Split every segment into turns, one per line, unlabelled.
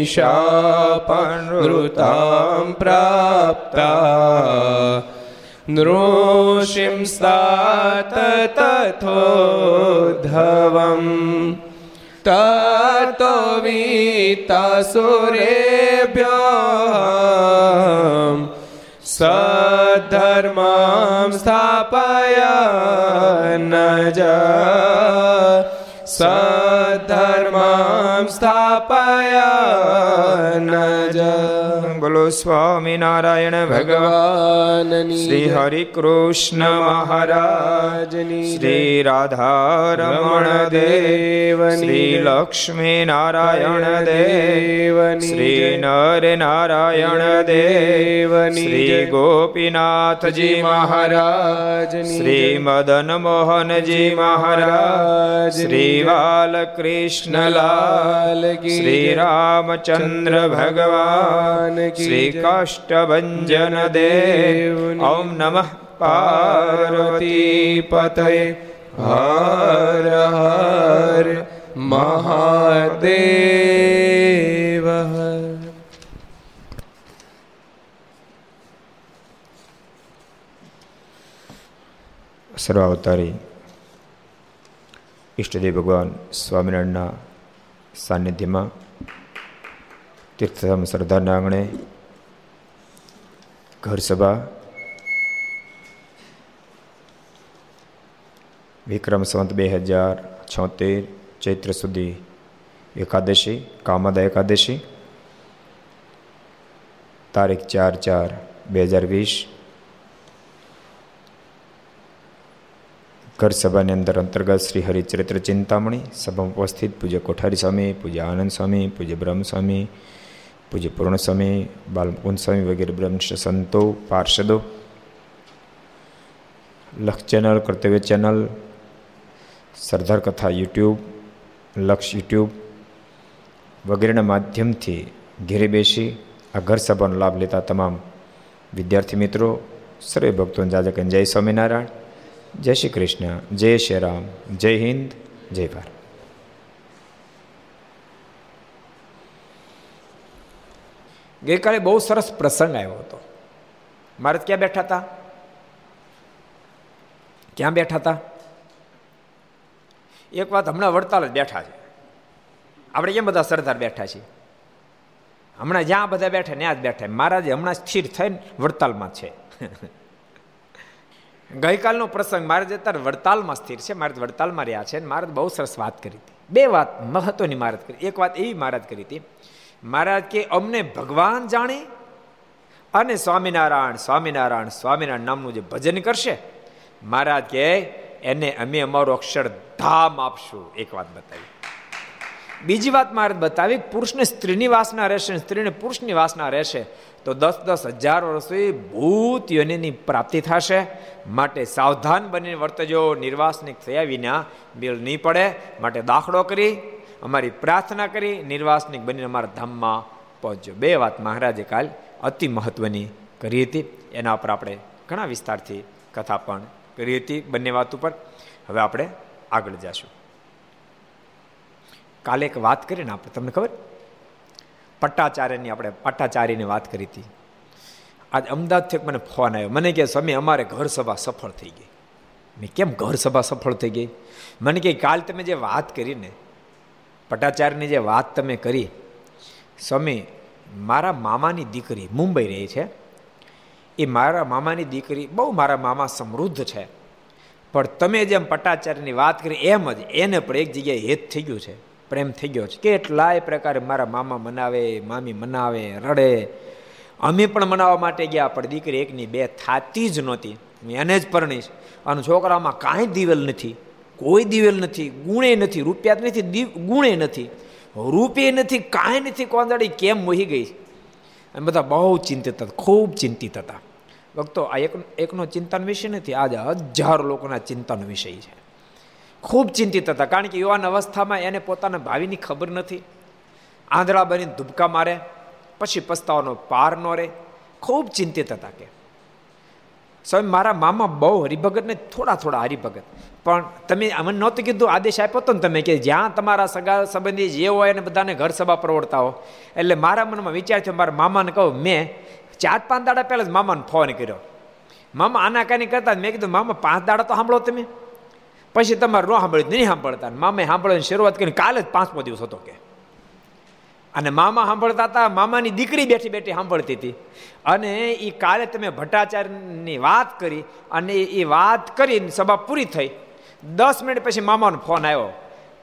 मुनिशापनृतां प्राप्ता नृषिंस्तात तथोद्धवम् ततो वीतासुरेभ्यो सद्धर्मां स्थापय न સધર્મં સ્થાપયા
બોલો સ્વામિનારાયણ ભગવાન શ્રી હરિ કૃષ્ણ મહારાજની શ્રી રાધારમણ દેવ શ્રી લક્ષ્મી નારાયણ દેવ શ્રી નર નારાયણ દેવ શ્રી ગોપીનાથજી મહારાજ શ્રી મદન મોહનજી મહારાજ શ્રી બાલકૃષ્ણલાલ શ્રી રામચંદ્ર ભગવાન શ્રી કાષ્ટભન દેવ ઓમ નમઃ પાર્વતી પતય
હર હર મહાદેવ
સર્વાવતારી ઈષ્ટદેવ ભગવાન સ્વામિનારાયણના સાનિધ્યમાં તીર્થધામ સરદારના આંગણે ઘર સભા વિક્રમ સંવત બે હજાર છોતેર ચૈત્ર સુધી એકાદશી કામદા એકાદશી તારીખ ચાર ચાર બે હજાર વીસ ઘર સભાની અંદર અંતર્ગત શ્રી હરિચરિત્ર ચિંતામણી સભામાં ઉપસ્થિત પૂજ્ય કોઠારી સ્વામી, પૂજ્ય આનંદ સ્વામી, પૂજ્ય બ્રહ્મસ્વામી પૂજ્ય પૂર્ણ સ્વામી બાલમુકુંદ સ્વામી વગેરે બ્રહ્મનિષ્ઠ સંતો, પાર્ષદો, લક્ષ ચેનલ, કર્તવ્ય ચેનલ, સરદાર કથા યુટ્યુબ, લક્ષ યુટ્યુબ વગેરેના માધ્યમથી ઘેરે બેસી આ ઘર સભાનો લાભ લેતા તમામ વિદ્યાર્થી મિત્રો, સર્વે ભક્તોને જાજકન જય સ્વામિનારાયણ. જય શ્રી કૃષ્ણ, જય શ્રી રામ, જય હિન્દ, જય ભારત.
ગઈકાલે બહુ સરસ પ્રસંગ આવ્યો હતો. મારે ક્યાં બેઠા હતા? ક્યાં બેઠા હતા? એક વાત હમણાં વડતાલ જ બેઠા છે. આપણે કેમ બધા સરદાર બેઠા છીએ? હમણાં જ્યાં બધા બેઠા, ત્યાં જ બેઠા. મહારાજ હમણાં સ્થિર થઈને વડતાલમાં છે. ગઈકાલનો પ્રસંગ મારે અત્યારે વડતાલમાં સ્થિર છે, મારે વડતાલમાં રહ્યા છે મારે બહુ સરસ વાત કરી હતી. બે વાત મહત્વની મહારાજ કરી. એક વાત એવી મહારાજ કરી હતી, મહારાજ, કે અમને ભગવાન જાણે અને સ્વામિનારાયણ સ્વામિનારાયણ સ્વામિનારાયણ નામનું જે ભજન કરશે, મહારાજ કે એને અમે અમારું અક્ષરધામ આપશું. એક વાત બતાવી. બીજી વાત મારે બતાવી, પુરુષને સ્ત્રીની વાસના રહેશે સ્ત્રીને પુરુષની વાસના રહેશે, તો દસ દસ હજાર વર્ષથી ભૂત યોનિની પ્રાપ્તિ થશે, માટે સાવધાન બનીને વર્તજો, નિર્વાસનિક થયા વિના બિલ નહીં પડે, માટે દાખલો કરી, અમારી પ્રાર્થના કરી, નિર્વાસનિક બનીને અમારા ધામમાં પહોંચજો બે વાત મહારાજે કાલ અતિ મહત્વની કરી હતી, એના ઉપર આપણે ઘણા વિસ્તારથી કથા પણ કરી હતી બંને વાત ઉપર. હવે આપણે આગળ જશું. કાલે એક વાત કરીને આપણે, તમને ખબર? પટ્ટાચાર્યની આપણે, પટ્ટાચાર્યની વાત કરી હતી. આજ અમદાવાદથી મને ફોન આવ્યો. મને કહે, સ્વામી, અમારે ઘર સભા સફળ થઈ ગઈ. મેં કેમ ઘર સભા સફળ થઈ ગઈ? મને કહે, કાલ તમે જે વાત કરીને પટ્ટાચાર્યની જે વાત તમે કરી, સ્વામી, મારા મામાની દીકરી મુંબઈ રહી છે. એ મારા મામાની દીકરી બહુ મારા મામા સમૃદ્ધ છે. પણ તમે જેમ પટ્ટાચાર્યની વાત કરી, એમ જ એને પણ એક જગ્યાએ હેત થઈ ગયું છે. પ્રેમ થઈ ગયો છે. કેટલાય પ્રકારે મારા મામા મનાવે, મામી મનાવે, રડે. અમે પણ મનાવવા માટે ગયા, પણ દીકરી એકની બે થાતી જ નહોતી. એને જ પરણીશ. અને છોકરામાં કાંઈ દિવેલ નથી. કોઈ દિવેલ નથી. ગુણે નથી. રૂપિયા નથી. ગુણે નથી. રૂપિયે નથી. કાંઈ નથી. કોંદાડી કેમ મોહી ગઈ? અને બધા બહુ ચિંતિત હતા. ખૂબ ચિંતિત હતા. ભક્તો, આ એક, એકનો ચિંતન વિષય નથી. આજે હજારો લોકોના ચિંતન વિષય છે. ખૂબ ચિંતિત હતા. કારણ કે યુવાન અવસ્થામાં એને પોતાના ભાવિની ખબર નથી. આંધળા બનીને ધુબકા મારે, પછી પસ્તાવાનો પાર ન રહે ખૂબ ચિંતિત હતા કે. સ્વામી, મારા મામા બહુ હરિભગત ને થોડા થોડા હરિભગત. પણ તમે અમને નહોતું કીધું, આદેશ આપ્યો હતો ને તમે કે જ્યાં તમારા સગા સંબંધી જે હોય એને બધાને ઘર સભા પ્રવડતા હો એટલે મારા મનમાં વિચાર થયો, મારા મામાને કહું, મેં ચાર પાંચ દાડા પહેલાં જ મામાને ફોન કર્યો. મામા આના કાની કરતા, મેં કીધું, મામા, પાંચ દાડા તો સાંભળો તમે. પછી તમારે ન સાંભળ્યું નહીં સાંભળતા. મામે સાંભળવાની શરૂઆત કરીને કાલે જ પાંચમો દિવસ હતો કે. અને મામા સાંભળતા હતા, મામાની દીકરી બેઠી બેઠી સાંભળતી હતી. અને એ કાલે તમે ભટ્ટાચાર્યની વાત કરી અને એ વાત કરીને સભા પૂરી થઈ. દસ મિનિટ પછી મામાનો ફોન આવ્યો.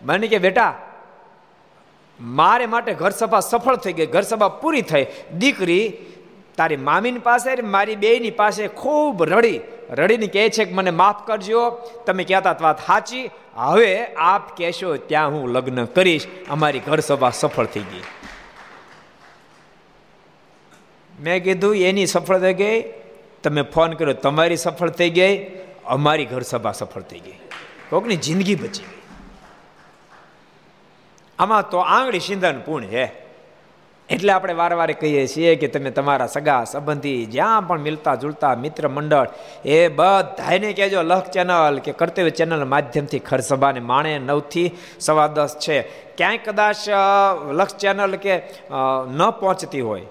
મને કે, બેટા, મારે માટે ઘર સભા સફળ થઈ ગઈ, ઘર સભા પૂરી થઈ. દીકરી તારી મામીની પાસે મારી બેની પાસે ખૂબ રડી. રડીને કહે છે કે મને માફ કરજો, તમે કહેતા વાત સાચી. હવે આપ કહેશો, ત્યાં હું લગ્ન કરીશ, અમારી ઘર સભા સફળ થઈ ગઈ. મેં કીધું, એની સફળ થઈ ગઈ? તમે ફોન કર્યો, તમારી સફળ થઈ ગઈ? અમારી ઘર સભા સફળ થઈ ગઈ. કોકની જિંદગી બચી ગઈ. આમાં તો આંગળી સિંધન પૂર્ણ છે. એટલે આપણે વારે વારે કહીએ છીએ કે તમે તમારા સગા સંબંધી જ્યાં પણ મિલતા જુલતા મિત્ર મંડળ, એ બધાને કહેજો લખ ચેનલ કે કર્તવ્ય ચેનલ માધ્યમથી ખરસભાને માણે નવથી સવા દસ છે. ક્યાંય કદાચ લક્ષ ચેનલ કે ન પહોંચતી હોય,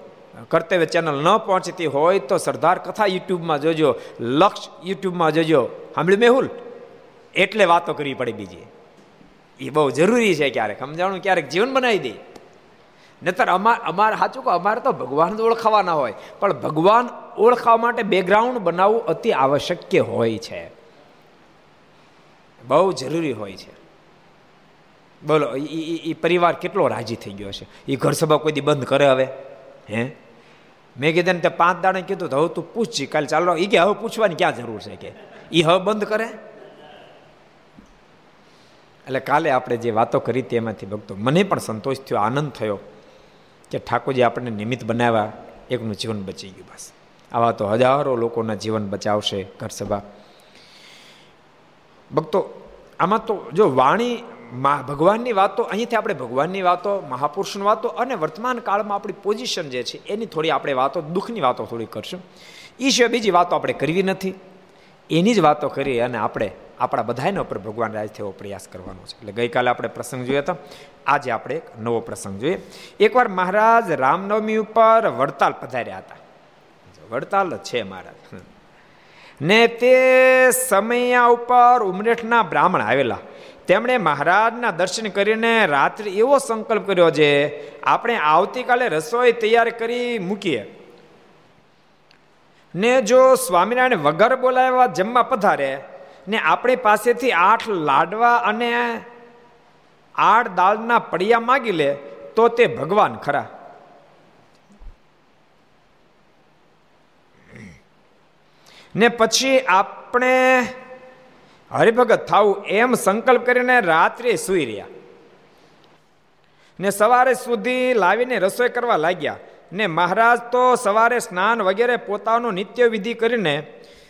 કર્તવ્ય ચેનલ ન પહોંચતી હોય તો સરદાર કથા યુટ્યુબમાં જોજો, લક્ષ યુટ્યુબમાં જોજો. સાંભળ્યું મેહુલ? એટલે વાતો કરવી પડે બીજી. એ બહુ જરૂરી છે ક્યારેક, સમજાણું? ક્યારેક જીવન બનાવી દે. નતર અમાર અમારે સાચું કહો, અમારે તો ભગવાન જ ઓળખાવાના હોય. પણ ભગવાન ઓળખાવા માટે બેકગ્રાઉન્ડ બનાવવું અતિ આવશ્યક હોય છે. બહુ જરૂરી હોય છે. બોલો એ પરિવાર કેટલો રાજી થઈ ગયો છે એ ઘર સભા કોઈ દી બંધ કરે હવે? હે? મેં કીધું તે પાંચ દાણે કીધું હવે તું પૂછ કાલે ચાલો. એ કે, હવે પૂછવાની ક્યાં જરૂર છે કે? એ હવે બંધ કરે? એટલે કાલે આપણે જે વાતો કરી તેમાંથી ભક્તો, મને પણ સંતોષ થયો, આનંદ થયો. કે ઠાકોરજી આપણને નિમિત્ત બનાવ્યા, એકનું જીવન બચી ગયું બસ. આવા તો હજારો લોકોના જીવન બચાવશે ઘર સભા ભક્તો, આમાં તો જો વાણી ભગવાનની વાતો, અહીંથી આપણે ભગવાનની વાતો, મહાપુરુષની વાતો અને વર્તમાન કાળમાં આપણી પોઝિશન જે છે, એની થોડી આપણે વાતો, દુઃખની વાતો થોડી કરશું. એ સિવાય બીજી વાતો આપણે કરવી નથી. એની જ વાતો કરી અને આપણે આપણા બધાને ઉપર ભગવાન રાજ થયો પ્રયાસ કરવાનો છે. એટલે ગઈકાલે આપણે પ્રસંગ જોયા હતો આજે આપણે એક નવો પ્રસંગ જોઈએ. એકવાર મહારાજ રામનવમી ઉપર વડતાલ પધાર્યા હતા. વડતાલ છે મહારાજ. ને તે સમયા ઉપર ઉમરેઠના બ્રાહ્મણ આવેલા. તેમણે મહારાજના દર્શન કરીને રાત્રે એવો સંકલ્પ કર્યો છે આપણે આવતીકાલે રસોઈ તૈયાર કરી મૂકીએ. ને જો સ્વામિનારાયણ વગર બોલાવ્યા, જમવા પધારે, ને આપણી પાસેથી આઠ લાડવા અને આઠ દાળના પડિયા માગી લે, તો તે ભગવાન ખરા. ને પછી આપણે હરિભગત થવું એમ સંકલ્પ કરીને રાત્રે સુઈ રહ્યા. ને સવારે સુધી લાવીને રસોઈ કરવા લાગ્યા. ને મહારાજ તો સવારે સ્નાન વગેરે પોતાનું નિત્ય વિધિ કરીને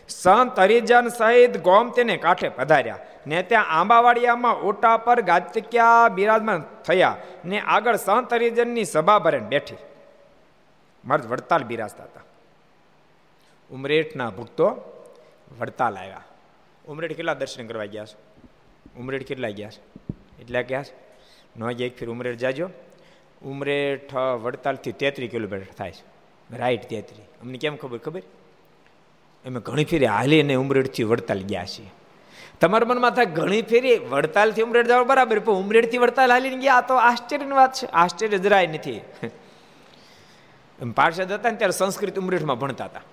સંત હરિજન સહિત ગોમ તેને કાંઠે પધાર્યા. ને ત્યાં આંબાવાડિયામાં ઓટા પર ગાતક્યા બિરાજમાન થયા ને આગળ સંત હરિજનની સભા ભરે બેઠી. મર્દ વડતાલ બિરાજતા હતા. ઉમરેઠના ભક્તો વડતાલ આવ્યા. ઉમરેઠ કેટલા દર્શન કરવા ગયા છે? ઉમરેઠ કેટલા ગયા છે? એટલા ગયા છે? ન એક ફીર ઉમરેઠ જાજો. ઉમરેઠ વડતાલથી તેત્રીસ કિલોમીટર થાય છે. રાઈટ તેત્રી. અમને કેમ ખબર ખબર? અમે ઘણી ફેરી હાલીને ઉમરેઠથી વડતાલ ગયા છીએ. તમારા મનમાં થાય ઘણી ફેરી, વડતાલથી ઉમરેડ જવા, બરાબર, પણ ઉમરેડથી વડતાલ હાલીને ગયા તો આશ્ચર્યની વાત છે, આશ્ચર્ય જરાય નથી. પાર્ષદ હતા ને ત્યારે સંસ્કૃત ઉમરેઠમાં ભણતા હતા.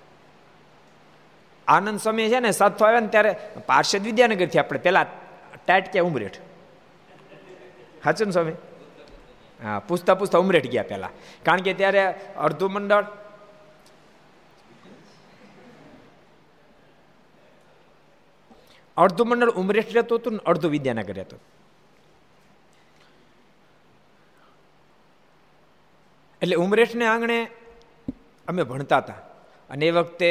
આનંદ સ્વામી છે ને સાતસો આવ્યા ને ત્યારે પાર્ષદ વિદ્યાનગરથી આપણે પેલા ટાઈટ કે ઉમરેઠ હાચન સ્વામી? હા પૂછતા પૂછતા ઉમરેઠ ગયા પહેલાં કારણ કે ત્યારે અર્ધુ મંડળ અડધું મંડળ ઉમરેઠ રહેતું હતું ને અડધું વિદ્યાનગર રહેતું એટલે ઉમરેઠને આંગણે અમે ભણતા હતા અને એ વખતે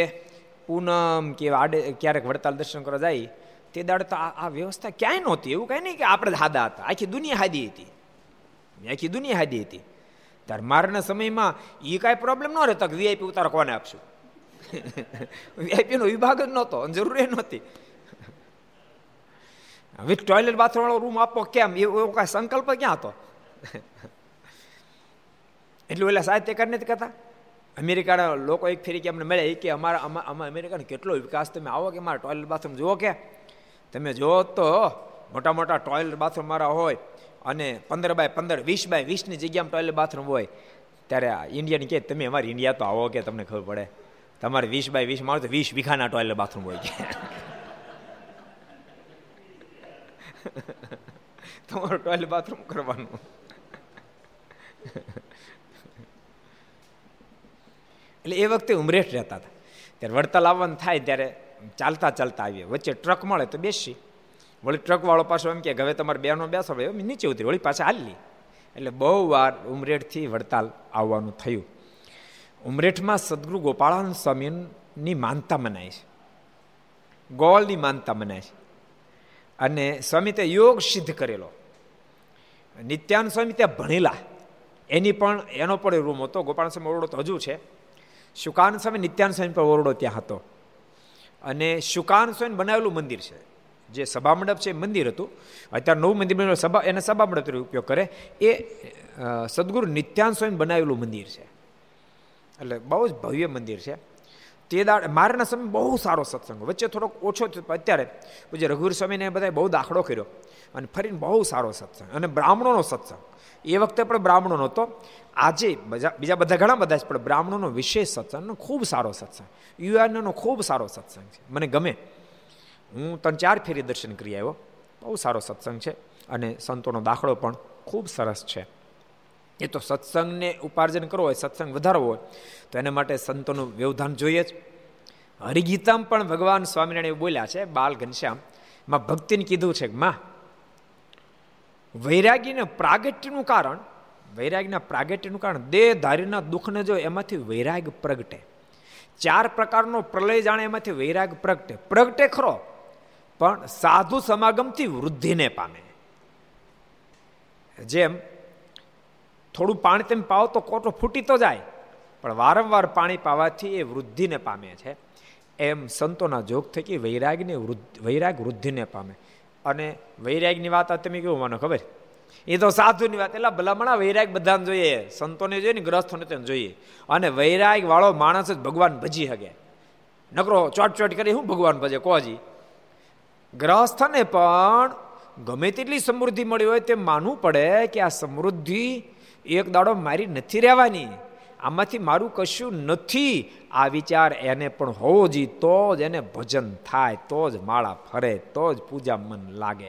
પૂનમ કે આડે ક્યારેક વડતાલ દર્શન કરવા જાય તે દાડે તો આ વ્યવસ્થા ક્યાંય નહોતી એવું કાંઈ નહીં કે આપણે હાદા હતા આખી દુનિયા હાદી હતી આખી દુનિયા હાદી હતી ત્યારે મારના સમયમાં એ કાંઈ પ્રોબ્લેમ ન રહેતો કે વીઆઈપી ઉતારો કોને આપશું વીઆઈપીનો વિભાગ જ નહોતો જરૂર નહોતી વિથ ટોયલેટ બાથરૂમવાળો રૂમ આપો કેમ? એવો કાંઈ સંકલ્પ ક્યાં હતો? એટલું એટલે સાહિત્યકાર નથી કહેતા? અમેરિકાના લોકો એક ફેરી કે અમને મળ્યા કે અમારા અમારા અમેરિકાનો કેટલો વિકાસ, તમે આવો કે મારા ટોયલેટ બાથરૂમ જુઓ કે. તમે જુઓ તો મોટા મોટા ટોયલેટ બાથરૂમ મારા હોય અને પંદર બાય પંદર, વીસ બાય વીસની જગ્યામાં ટોયલેટ બાથરૂમ હોય. ત્યારે ઇન્ડિયાની કે, તમે અમારી ઇન્ડિયા તો આવો કે, તમને ખબર પડે. તમારે વીસ બાય વીસ મારો તો વીસ વીઘાના ટોયલેટ બાથરૂમ હોય કે. તમારું ટોયલેટ બાથરૂમ કરવાનું. એટલે એ વખતે ઉમરેઠ રહેતા હતા. ત્યારે વડતાલ આવવાનું થાય ત્યારે ચાલતા ચાલતા આવીએ. વચ્ચે ટ્રક મળે તો બેસી વળી ટ્રકવાળો પાછો એમ કે હવે તમારે બેનો બેસો નીચે ઉતરી વળી પાછા હાલી એટલે બહુ વાર ઉમરેઠથી વડતાલ આવવાનું થયું. ઉમરેઠમાં સદગુરુ ગોપાળાનંદ સ્વામીની માનતા મનાય છે. ગોળની માનતા મનાય છે. અને સ્વામી તે યોગ સિદ્ધ કરેલો. નિત્યાન સ્વામી ત્યાં ભણેલા. એની પણ, એનો પણ રૂમ હતો. ગોપાલ સ્વામી ઓરડો તો હજુ છે. શુકાન સ્વામી, નિત્યાન સ્વામી પણ ઓરડો ત્યાં હતો. અને શુકાન સ્વામી બનાવેલું મંદિર છે. જે સભા મંડપ છે મંદિર હતું. અત્યારે નવું મંદિર સભા, એને સભા મંડપ ઉપયોગ કરે. એ સદગુરુ નિત્યાન સ્વામી બનાવેલું મંદિર છે. એટલે બહુ જ ભવ્ય મંદિર છે. તે દાડ મારાના સમય બહુ સારો સત્સંગ વચ્ચે થોડોક ઓછો થયો અત્યારે પછી રઘુવીર સ્વામીને બધાએ બહુ દાખલો કર્યો અને ફરીને બહુ સારો સત્સંગ અને બ્રાહ્મણોનો સત્સંગ. એ વખતે પણ બ્રાહ્મણો નહોતો. આજે બીજા બધા ઘણા બધા છે, પણ બ્રાહ્મણોનો વિશેષ સત્સંગ ખૂબ સારો સત્સંગ. યુવાનોનો ખૂબ સારો સત્સંગ છે. મને ગમે. હું ત્રણ ચાર ફેરી દર્શન કરી આવ્યો. બહુ સારો સત્સંગ છે અને સંતોનો દાખલો પણ ખૂબ સરસ છે. એ તો સત્સંગને ઉપાર્જન કરવો હોય, સત્સંગ વધારવો હોય, તો એના માટે સંતોનું વ્યવધાન જોઈએ જ. હરિગીતામાં પણ ભગવાન સ્વામિનારાયણ બોલ્યા છે, બાલ ઘનશ્યામ, માં ભક્તિને કીધું છે માં, વૈરાગીને પ્રાગટ્યનું કારણ, વૈરાગના પ્રાગટ્યનું કારણ, દેહધારીના દુઃખને જો એમાંથી વૈરાગ પ્રગટે, ચાર પ્રકારનો પ્રલય જાણે એમાંથી વૈરાગ પ્રગટે. પ્રગટે ખરો, પણ સાધુ સમાગમથી વૃદ્ધિને પામે. જેમ થોડું પાણી તમે પાવો તો કોટો ફૂટી તો જાય. પણ વારંવાર પાણી પાવાથી એ વૃદ્ધિને પામે છે. એમ સંતોના જોગ થકી વૈરાગને વૈરાગ વૃદ્ધિને પામે. અને વૈરાગની વાત આ તમે કેવું માનો ખબર? એ તો સાધુની વાત એટલે ભલામણા વૈરાગ બધાને જોઈએ. સંતોને જોઈએ ને ગ્રસ્થોને તેને જોઈએ. અને વૈરાગ વાળો માણસ જ ભગવાન ભજી શકે નકરો ચોટ ચોટ કરી શું ભગવાન ભજે? કોજી ગ્રસ્થને પણ ગમે તેટલી સમૃદ્ધિ મળી હોય તે માનવું પડે કે આ સમૃદ્ધિ એક દાડો મારી નથી રહેવાની. આમાંથી મારું કશું નથી. આ વિચાર એને પણ હોવો જોઈએ તો જ એને ભજન થાય, તો જ માળા ફરે, તો જ પૂજા મન લાગે.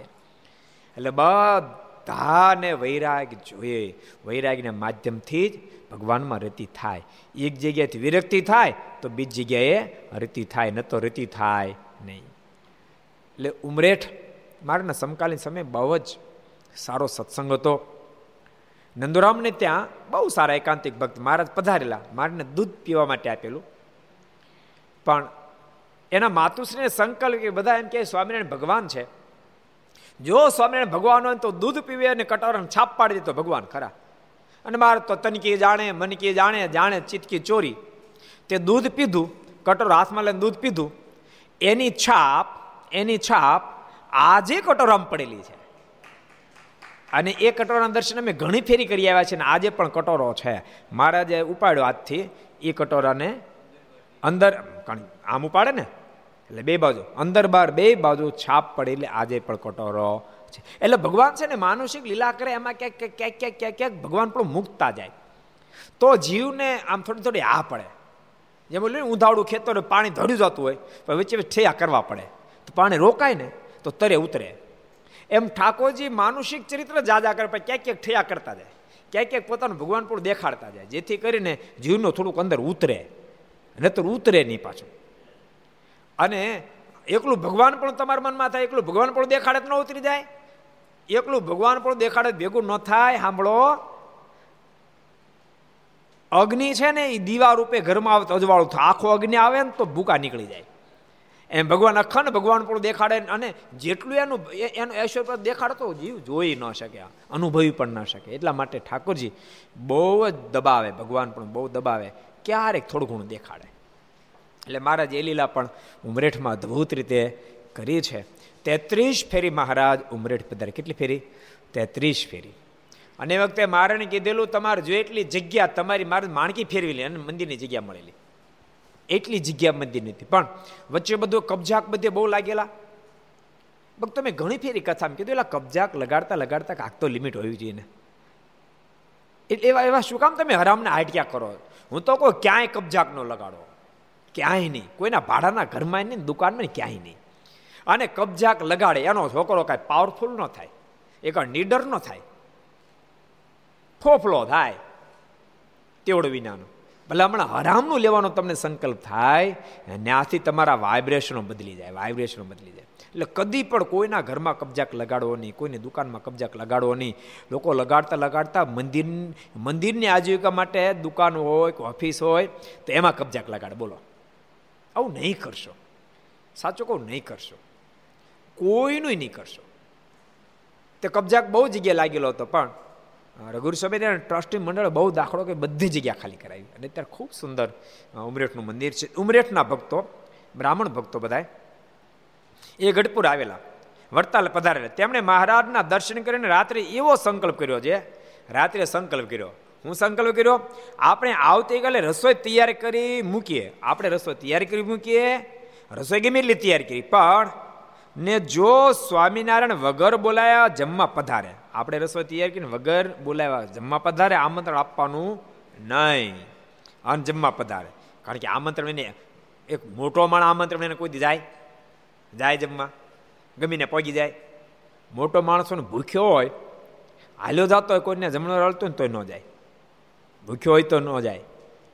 એટલે બધાને વૈરાગ જોઈએ. વૈરાગના માધ્યમથી જ ભગવાનમાં રતિ થાય. એક જગ્યાએથી વિરક્તિ થાય, તો બીજી જગ્યાએ રતિ થાય, ન તો રતિ થાય નહીં. એટલે ઉમરેઠ, મારાના સમકાલીન સમય બહુ જ સારો સત્સંગ હતો. નંદુરામને ત્યાં બહુ સારા એકાંતિક ભક્ત મહારાજ પધારેલા. મારને દૂધ પીવા માટે આપેલું. પણ એના માતુશ્રીને સંકલ્પ કે બધા એમ કે સ્વામિનારાયણ ભગવાન છે. જો સ્વામિનારાયણ ભગવાન હોય તો દૂધ પીવે અને કટોરાને છાપ પાડી દે તો ભગવાન ખરા. અને મારે તો તનકી જાણે મનકી જાણે જાણે ચિતકી ચોરી. તે દૂધ પીધું, કટોર હાથમાં લઈને દૂધ પીધું. એની છાપ એની છાપ આજે કટોરામાં પડેલી છે. અને એ કટોરાના દર્શન અમે ઘણી ફેરી કરી આવ્યા છે અને આજે પણ કટોરો છે. મહારાજે ઉપાડ્યો હાથથી એ કટોરાને અંદર આમ ઉપાડે ને? એટલે બે બાજુ, અંદર બહાર બે બાજુ છાપ પડે એટલે આજે પણ કટોરો છે. એટલે ભગવાન છે ને માનુષિક લીલા કરે, એમાં ક્યાંક ક્યાંક ક્યાંક ક્યાંક ક્યાંક ક્યાંક ભગવાન પણ મુકતા જાય. તો જીવને આમ થોડી થોડી આ પડે. જેમ બોલે ઉંધાળું ખેતર પાણી ધર્યું જતું હોય, પણ વચ્ચે ઠેયા કરવા પડે. તો પાણી રોકાય ને, તો તરે ઉતરે. એમ ઠાકોરજી માનુષિક ચરિત્ર જાજા કરે, પણ ક્યાંક ક્યાંક ઠયા કરતા જાય. ક્યાંક ક્યાંક પોતાનું ભગવાન પણ દેખાડતા જાય. જેથી કરીને જીવનો થોડુંક અંદર ઉતરે નતર ઉતરે નહીં પાછું. અને એકલું ભગવાન પણ તમારા મનમાં થાય, એકલું ભગવાન પણ દેખાડે ન ઉતરી જાય. એકલું ભગવાન પણ દેખાડે ભેગું ન થાય, સાંભળો. અગ્નિ છે ને એ દીવા રૂપે ઘરમાં આવે તો અજવાળું થાય. આખો અગ્નિ આવે ને તો ભૂકા નીકળી જાય. એમ ભગવાન અખંડ ભગવાન પણ દેખાડે અને જેટલું એનું એનું ઐશ્વર્ય દેખાડતો જીવ જોઈ ન શકે અનુભવી પણ ન શકે. એટલા માટે ઠાકોરજી બહુ જ દબાવે, ભગવાન પણ બહુ દબાવે. ક્યારેક થોડું ઘણું દેખાડે. એટલે મહારાજ એ લીલા પણ ઉમરેઠમાં અદ્ભુત રીતે કરી છે. તેત્રીસ ફેરી મહારાજ ઉમરેઠ પધારે. કેટલી ફેરી? તેત્રીસ ફેરી. અને એ વખતે મારાને કીધેલું, તમારે જો એટલી જગ્યા, તમારી મારે માણકી ફેરવી લે. અને મંદિરની જગ્યા મળેલી. એટલી જગ્યા મંદિર નથી. પણ વચ્ચે બધું કબજાક બધે બહુ લાગેલા. ભક્તો મેં ઘણી ફેરી કથામાં કીધું એટલે કબજાક લગાડતા લગાડતા કાક તો લિમિટ હોવી જોઈએ ને. એટલે એવા એવા શું કામ તમે હરામને આઈડિયા કરો? હું તો કહું, ક્યાંય કબજાક ન લગાડો. ક્યાંય નહીં. કોઈના ભાડાના ઘરમાં નહીં, દુકાનમાં ક્યાંય નહીં. અને કબજાક લગાડે, એનો છોકરો કાંઈ પાવરફુલ ન થાય. એક નીડર ન થાય. ફોફલો થાય. તેવડ વિનાનો. ભલે હમણાં હરામનું લેવાનો તમને સંકલ્પ થાય ત્યાંથી તમારા વાઇબ્રેશનો બદલી જાય વાઇબ્રેશનો બદલી જાય. એટલે કદી પણ કોઈના ઘરમાં કબજાક લગાડવો નહીં, કોઈની દુકાનમાં કબજાક લગાડવો નહીં. લોકો લગાડતા લગાડતા મંદિર, મંદિરની આજીવિકા માટે દુકાન હોય, કે ઓફિસ હોય, તો એમાં કબજાક લગાડ. બોલો. આવું નહીં કરશો. સાચું કહું, નહીં કરશો. કોઈનું નહીં કરશો. તે કબજાક બહુ જગ્યાએ લાગેલો હતો, પણ રઘુર સ્વામી ટ્રસ્ટી મંડળ બહુ દાખલો કે બધી જગ્યા ખાલી કરાવી. અને અત્યારે ખૂબ સુંદર ઉમરેઠનું મંદિર છે. ઉમરેઠના ભક્તો, બ્રાહ્મણ ભક્તો બધા એ ગઢપુર આવેલા. વડતાલ પધારેલા. તેમણે મહારાજના દર્શન કરીને રાત્રે એવો સંકલ્પ કર્યો છે, રાત્રે સંકલ્પ કર્યો. હું સંકલ્પ કર્યો, આપણે આવતીકાલે રસોઈ તૈયાર કરી મૂકીએ. આપણે રસોઈ તૈયાર કરી મૂકીએ. રસોઈ ગમે એટલી તૈયાર કરી, પણ ને જો સ્વામિનારાયણ વગર બોલાયા જમવા પધારે. આપણે રસોઈ તૈયાર કરીને વગર બોલાવ્યા જમવા પધારે, આમંત્રણ આપવાનું નહીં. અને જમવા પધારે. કારણ કે આમંત્રણ એને એક મોટો માણસ આમંત્રણ એને કોઈ જાય? જાય જમવા. ગમીને પહોંચી જાય. મોટો માણસોને ભૂખ્યો હોય, હાલ્યો જતો હોય, કોઈને જમણો રળતો ને તોય ન જાય. ભૂખ્યો હોય તો ન જાય.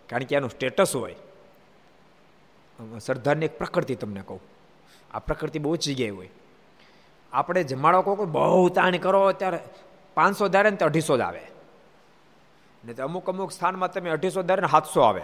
કારણ કે એનું સ્ટેટસ હોય. સરદારની એક પ્રકૃતિ તમને કહું. આ પ્રકૃતિ બહુ જ જગ્યાએ હોય. આપણે જમાડો કોઈ બહુ તાણ કરો, ત્યારે પાંચસો ધારે ને તો અઢીસો જ આવે. ને તો અમુક અમુક સ્થાનમાં તમે અઢીસો ધારે ને સાતસો આવે.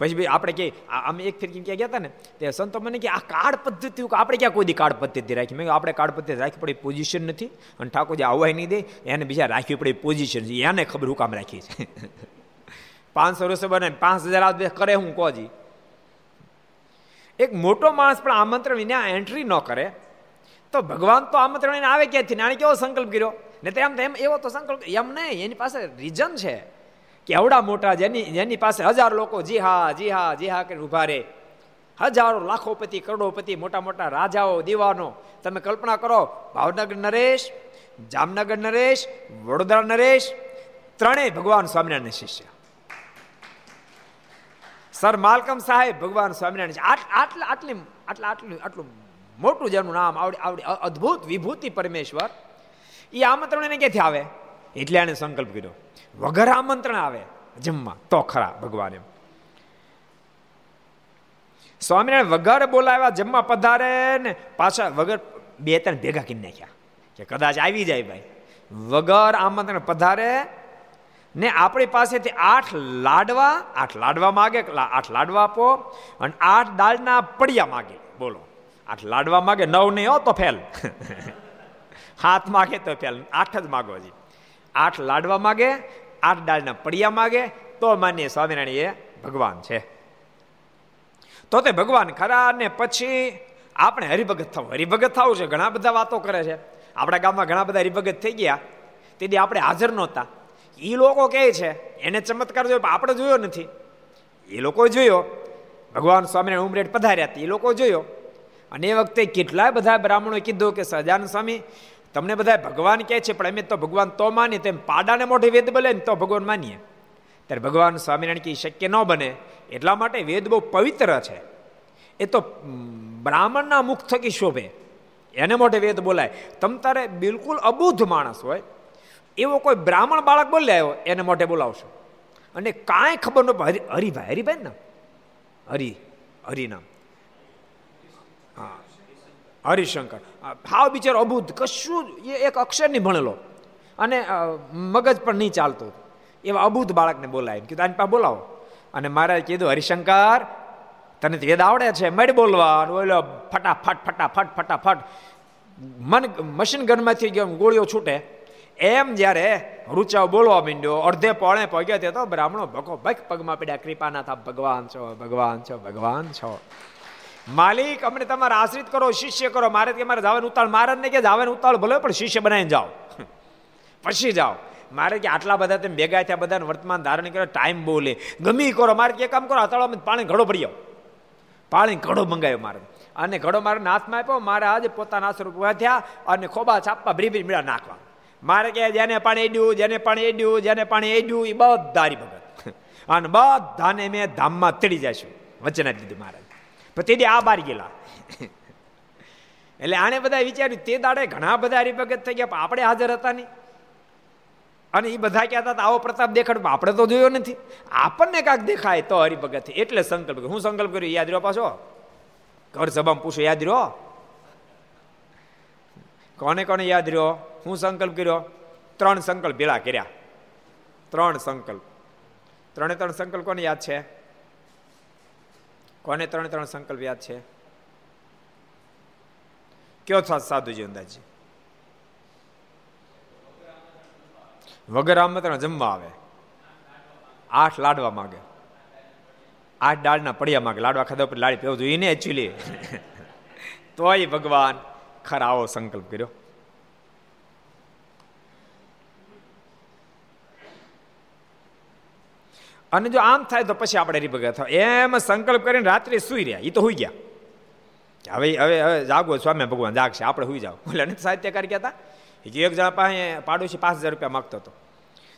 પછી ભાઈ આપણે કે અમે એક ફેર ક્યાં ગયા હતા ને, તે સંતો મને કે, આ કાર્ડ પદ્ધતિ આપણે ક્યાં કોઈ કાર્ડ પદ્ધતિ રાખી? મેં આપણે કાર્ડ પદ્ધતિ રાખી પડી પોઝિશન નથી. અને ઠાકોરજી આવવાય નહીં દે, એને બીજા રાખવી પડે પોઝિશન છે. એને ખબર હું કામ રાખી છે. પાંચસો રૂપિયા બને, પાંચ હજાર કરે હું કોજી એક મોટો માણસ પણ આમંત્રણ વિના એન્ટ્રી ન કરે. તો ભગવાન તો આમંત્રણ એને આવે ક્યાંથી? નાણે કેવો સંકલ્પ કર્યો? ને તેમ એમ એવો તો સંકલ્પ એમ નહીં, એની પાસે રીઝન છે કે આવડા મોટા જેની જેની પાસે હજાર લોકો જી હા જી હા જી હા કરીને ઊભા રહે હજારો લાખોપતિ, કરોડોપતિ, મોટા મોટા રાજાઓ, દીવાનો. તમે કલ્પના કરો, ભાવનગર નરેશ, જામનગર નરેશ, વડોદરા નરેશ, ત્રણેય ભગવાન સ્વામિનારાયણ શિષ્ય. સર માલકમ સાહેબ, ભગવાન સ્વામિનારાયણ આટલા, આટલી, આટલા, આટલું આટલું મોટું જેનું નામ આવડી આવડી અદ્ભુત વિભૂતિ પરમેશ્વર એ આમંત્રણ એને ક્યાંથી આવે? એટલે એને સંકલ્પ કર્યો. વગર આમંત્રણ આવે, જમવા. તો ખરા, ભગવાન એમ. સ્વામિનારાયણ વગર બોલાવ્યા, જમવા પધારે ને પાછા વગર બે ત્રણ ભેગા કરી નાખ્યા. કે કદાચ આવી જાય ભાઈ. વગર આમંત્રણ પધારે ને આપણી પાસેથી આઠ લાડવા આઠ લાડવા માગે આઠ લાડવા આપો અને આઠ દાળના પડિયા માગે. બોલો. આઠ લાડવા માગે, નવ નહીં હો તો ફેલ. હાથ માગે તો ફેલ. આઠ જ માગો હજી. આઠ લાડવા માગે, આઠ દાળના પડિયા માગે, તો માન્ય સ્વામિનારાયણ એ ભગવાન છે. તો તે ભગવાન ખરા ને પછી આપણે હરિભગત થવું. હરિભગત થવું છે, ઘણા બધા વાતો કરે છે. આપણા ગામમાં ઘણા બધા હરિભગત થઈ ગયા. તેથી આપણે હાજર નહોતા. એ લોકો કહે છે, એને ચમત્કાર જોયો આપણે જોયો નથી. એ લોકો જોયો, ભગવાન સ્વામીને ઉમરેટ પધાર્યા એ લોકો જોયો. અને એ વખતે કેટલાય બધા બ્રાહ્મણોએ કીધું કે સજાન સ્વામી, તમને બધા ભગવાન કહે છે, પણ અમે તો ભગવાન તો માનીએ તેમ પાડાને મોઢે વેદ બોલે ને તો ભગવાન માનીએ. ત્યારે ભગવાન સ્વામિનારાયણ કી શક્ય ન બને, એટલા માટે વેદ બહુ પવિત્ર છે. એ તો બ્રાહ્મણના મુખ થકી શોભે. એને મોઢે વેદ બોલાય. તમ તારે બિલકુલ અબુદ્ધ માણસ હોય એવો કોઈ બ્રાહ્મણ બાળક બોલે આવ્યો, એને મોઢે બોલાવશો. અને કાંઈ ખબર ન હરી હરિભાઈ હરિભાઈ નામ? હરિ નામ. હા. હરિશંકર. ભાવ બિચારો અબુદ્ધ કશું એ એક અક્ષર નહીં ભણેલો. અને મગજ પણ નહીં ચાલતું. એવા અબુદ્ધ બાળકને બોલાય એમ. કીધું, આની પાસે બોલાવો. અને મારે કીધું, હરિશંકર, તને વેદ આવડે છે. મડ બોલવા ઓલો ફટાફટ ફટાફટ ફટાફટ. મન, મશીન ગનમાંથી ગોળીઓ છૂટે. એમ જ્યારે રૂચાવ બોલવા માંડ્યો, અડધે પોણે પગ્યો તે તો બ્રાહ્મણો ભગો ભાઈ પગમાં પડ્યા કૃપાના થા ભગવાન છો ભગવાન છો ભગવાન છો. માલિક, અમને તમારે આશ્રિત કરો, શિષ્ય કરો, મારે કે મારે જવાનું ઉતાળ મારે ને કે જવાનું ઉતાળ ભલે, પણ શિષ્ય બનાવીને જાઓ. પછી જાઓ. મારે કે આટલા બધા તમે ભેગા થયા, બધાને વર્તમાન ધારણ કર્યો, ટાઈમ બહુ લે. ગમી કરો, મારે કે કામ કરો અતાળામાં પાણી ઘડો પડી આવો. પાણી ઘડો મંગાવ્યો મારે. અને ઘડો મારે હાથમાં આપ્યો, મારે આજે પોતાના આસર ઊભા થયા અને ખોબા છાપા બ્રી ભરી મીડા નાખવા. મારે કે જેને પાણી એડ્યું જેને પાણી એડ્યું જેને પાણી એડ્યું એ બધા ભગત. અને બધાને મેં ધામમાં તળી જશું. વચન આપી દીધું પણ તેથી આ બાર ગયેલા. એટલે આને બધા વિચાર્યું, તે દાડે ઘણા બધા હરિભગત થઈ ગયા, પણ આપણે હાજર હતા નહીં. અને એ બધા કહેતા હતા, આવો પ્રતાપ દેખાડ આપણે તો જોયો નથી. આપણને કાંક દેખાય તો હરિભગત. એટલે સંકલ્પ હું સંકલ્પ કર્યો, યાદ રહ્યો પાછો? ઘર સભામાં પૂછો, યાદ રહ્યો? કોને કોને યાદ રહ્યો? હું સંકલ્પ કર્યો? ત્રણ સંકલ્પ ભેળા કર્યા. ત્રણ સંકલ્પ. ત્રણે ત્રણ સંકલ્પ કોને યાદ છે? કોને ત્રણે ત્રણ સંકલ્પ યાદ છે? કયો સાધુજી અંદાજી? વગર આમંત્રણ જમવા આવે. આઠ લાડવા માગે. આઠ દાળના પડિયા માગે. લાડવા ખાધા પર લાડી પીવું જોઈએ ને એકચ્યુઅલી તોય ભગવાન ખરા આવો સંકલ્પ કર્યો. અને જો આમ થાય તો પછી આપણે હરિભગત થાય એમ સંકલ્પ કરીને રાત્રે સુઈ રહ્યા. એ તો હોઈ ગયા. હવે હવે હવે જાગો સ્વામી ભગવાન, જાગશે. આપણે સુઈ જાઓ. એટલે નથી સાહિત્યકાર કહેતા એક જણા પાસે પાડોશી પાંચ હજાર રૂપિયા માગતો હતો.